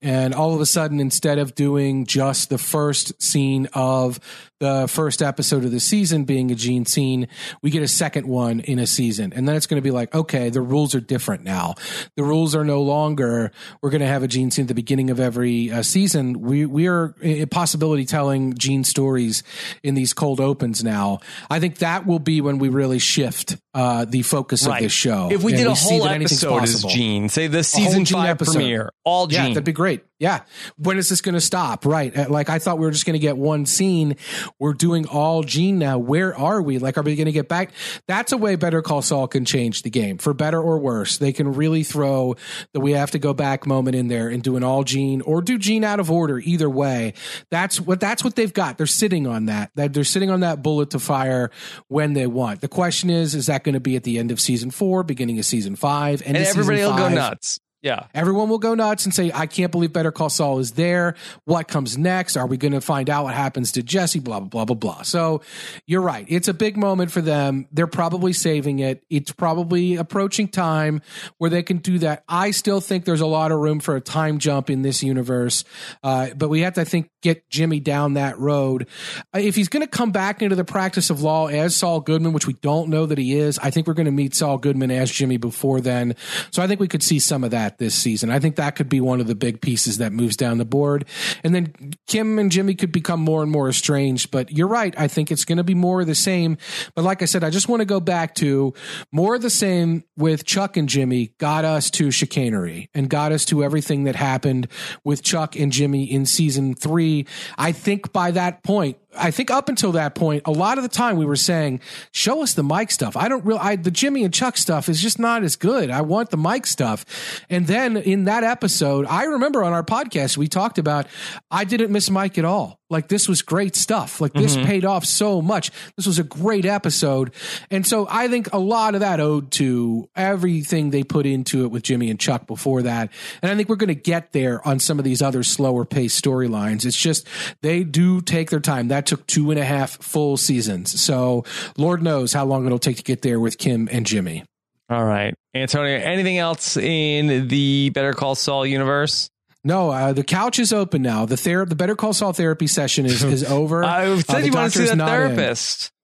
And all of a sudden, instead of doing just the first scene of the first episode of the season being a Gene scene, we get a second one in a season. And then it's going to be like, okay, the rules are different now. The rules are no longer, we're going to have a Gene scene at the beginning of every uh, season. We, we are a possibility telling Gene stories in these cold opens now. I think that will be when we really shift uh, the focus right. of this show. If we did a whole episode as Gene, say the season five episode. premiere, all Gene. Yeah, that'd be great. Yeah. When is this going to stop? Right. Uh, like I thought we were just going to get one scene. We're doing all Gene now. Where are we? Like, are we going to get back? That's a way Better Call Saul can change the game for better or worse. They can really throw the we have to go back moment in there and do an all Gene or do Gene out of order. Either way, that's what that's what they've got. They're sitting on that. They're sitting on that bullet to fire when they want. The question is, is that going to be at the end of season four, beginning of season five, and everybody will go nuts. Yeah. Everyone will go nuts and say, I can't believe Better Call Saul is there. What comes next? Are we going to find out what happens to Jesse? Blah, blah, blah, blah, blah. So you're right. It's a big moment for them. They're probably saving it. It's probably approaching time where they can do that. I still think there's a lot of room for a time jump in this universe. Uh, but we have to, I think, get Jimmy down that road. Uh, if he's going to come back into the practice of law as Saul Goodman, which we don't know that he is, I think we're going to meet Saul Goodman as Jimmy before then. So I think we could see some of that that this season. I think that could be one of the big pieces that moves down the board. And then Kim and Jimmy could become more and more estranged. But you're right. I think it's going to be more of the same. But like I said, I just want to go back to more of the same with Chuck and Jimmy got us to chicanery and got us to everything that happened with Chuck and Jimmy in season three. I think by that point, I think up until that point, a lot of the time we were saying, "Show us the Mike stuff." I don't real, I the Jimmy and Chuck stuff is just not as good. I want the Mike stuff. And then in that episode, I remember on our podcast we talked about I didn't miss Mike at all. Like this was great stuff. Like this mm-hmm. paid off so much. This was a great episode. And so I think a lot of that owed to everything they put into it with Jimmy and Chuck before that. And I think we're going to get there on some of these other slower paced storylines. It's just they do take their time. That took two and a half full seasons. So Lord knows how long it'll take to get there with Kim and Jimmy. All right. Antonio, anything else in the Better Call Saul universe? No, uh, the couch is open now. The ther- the Better Call Saul therapy session is is over. I said uh, you want to see that therapist. In.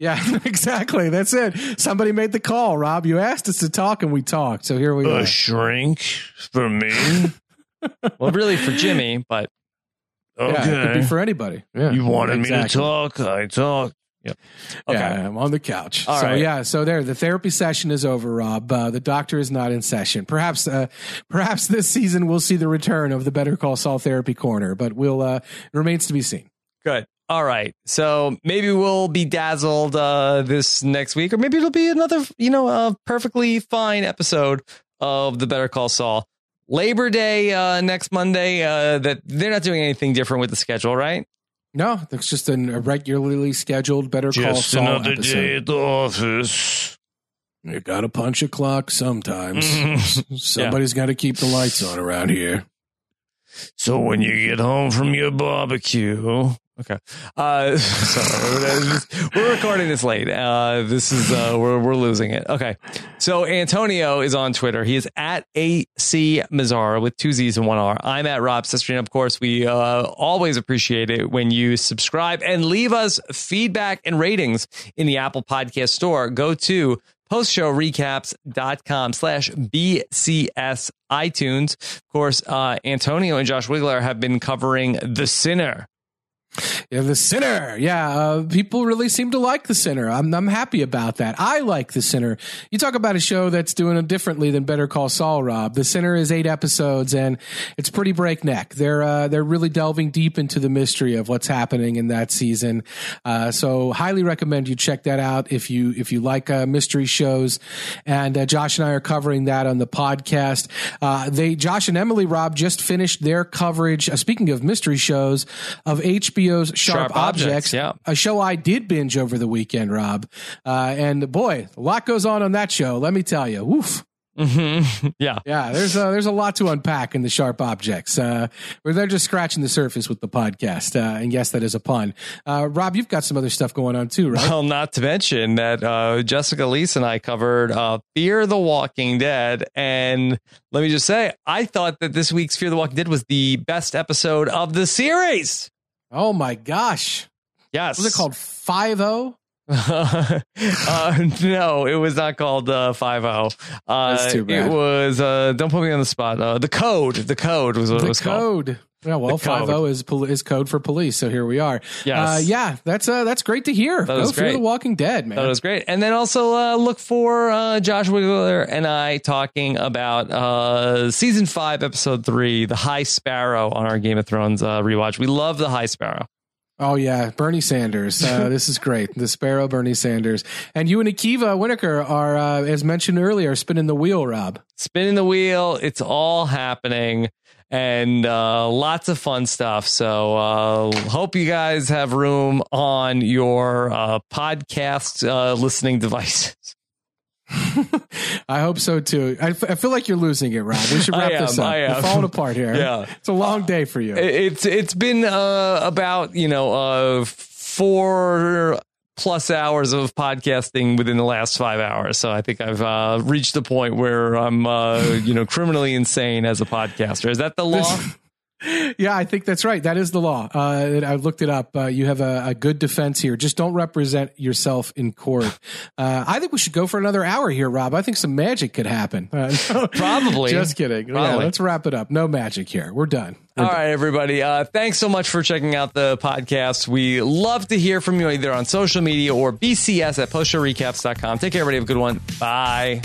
Yeah, exactly. That's it. Somebody made the call, Rob. You asked us to talk, and we talked. So here we a are. A shrink for me. well, really for Jimmy, but okay. Yeah, it could be for anybody. Yeah, you wanted exactly. me to talk. I talked. Yep. Okay. Yeah, I'm on the couch. All so right. yeah, so there, the therapy session is over. Rob, uh, the doctor is not in session. Perhaps, uh, perhaps this season we'll see the return of the Better Call Saul therapy corner, but we'll uh, remains to be seen. Good. All right. So maybe we'll be dazzled uh, this next week, or maybe it'll be another, you know, a perfectly fine episode of the Better Call Saul. Labor Day uh, next Monday. Uh, that they're not doing anything different with the schedule, right? No, that's just an, a regularly scheduled Better Call Just Saul another episode. day at the office. You got to punch a clock sometimes. Somebody's got to keep the lights on around here. So when you get home from your barbecue, Okay. Uh, sorry. we're recording this late. Uh, this is, uh, we're, we're losing it. Okay. So Antonio is on Twitter. He is at AC Mazzaro with two Z's and one R. I'm at Rob Sister. Of course, we, uh, always appreciate it when you subscribe and leave us feedback and ratings in the Apple podcast store. Go to postshowrecaps.com slash BCS iTunes. Of course, uh, Antonio and Josh Wigler have been covering The Sinner. Yeah, the sinner. Yeah, uh, people really seem to like the sinner. I'm I'm happy about that. I like the sinner. You talk about a show that's doing it differently than Better Call Saul. Rob, the sinner is eight episodes and it's pretty breakneck. They're uh, they're really delving deep into the mystery of what's happening in that season. Uh, so highly recommend you check that out if you if you like uh, mystery shows. And uh, Josh and I are covering that on the podcast. Uh, they Josh and Emily Rob just finished their coverage. Speaking of mystery shows of HBO's Sharp, Sharp Objects, Objects, yeah. a show I did binge over the weekend, Rob. Uh, and boy, a lot goes on on that show. Let me tell you. Woof. Mm-hmm. Yeah. Yeah, there's a, there's a lot to unpack in the sharp objects. Uh, where they're just scratching the surface with the podcast. Uh, and yes, that is a pun. Uh, Rob, you've got some other stuff going on too, right? Well, not to mention that uh, Jessica Liese and I covered uh, Fear the Walking Dead. And let me just say, I thought that this week's Fear the Walking Dead was the best episode of the series. Oh my gosh. Yes. Was it called Five O? uh, no, it was not called uh, 5 Uh, That's too bad. It was, uh, don't put me on the spot. Uh, the Code. The Code was what it The was called. Yeah, well, five O is pol- is code for police. So here we are. Yes. Uh, yeah, that's uh, that's great to hear. That Go great. the Walking Dead, man. That was great. And then also uh, look for uh, Josh Wigler and I talking about uh, season five, episode three, The High Sparrow on our Game of Thrones uh, rewatch. We love The High Sparrow. Oh yeah, Bernie Sanders. Uh, this is great. The Sparrow, Bernie Sanders, and you and Akiva Wienerkur are, uh, as mentioned earlier, spinning the wheel. Rob. Spinning the wheel. It's all happening. And uh, lots of fun stuff. So, uh, hope you guys have room on your uh, podcast uh, listening devices. I hope so too. I, f- I feel like you're losing it, Rob. We should wrap I this up. I am. You're falling apart here. Yeah. it's a long day for you. It's it's been uh, about you know uh, four plus hours of podcasting within the last five hours. So I think I've uh, reached the point where I'm uh, you know criminally insane as a podcaster. Is that the law? Yeah, I think that's right. That is the law. Uh, I looked it up. Uh, you have a, a good defense here. Just don't represent yourself in court. Uh, I think we should go for another hour here, Rob. I think some magic could happen. Uh, Probably. Just kidding. Yeah, let's wrap it up. No magic here. We're done. We're All done. right, everybody. Uh, thanks so much for checking out the podcast. We love to hear from you either on social media or bcs at postshowrecaps.com. Take care, everybody. Have a good one. Bye.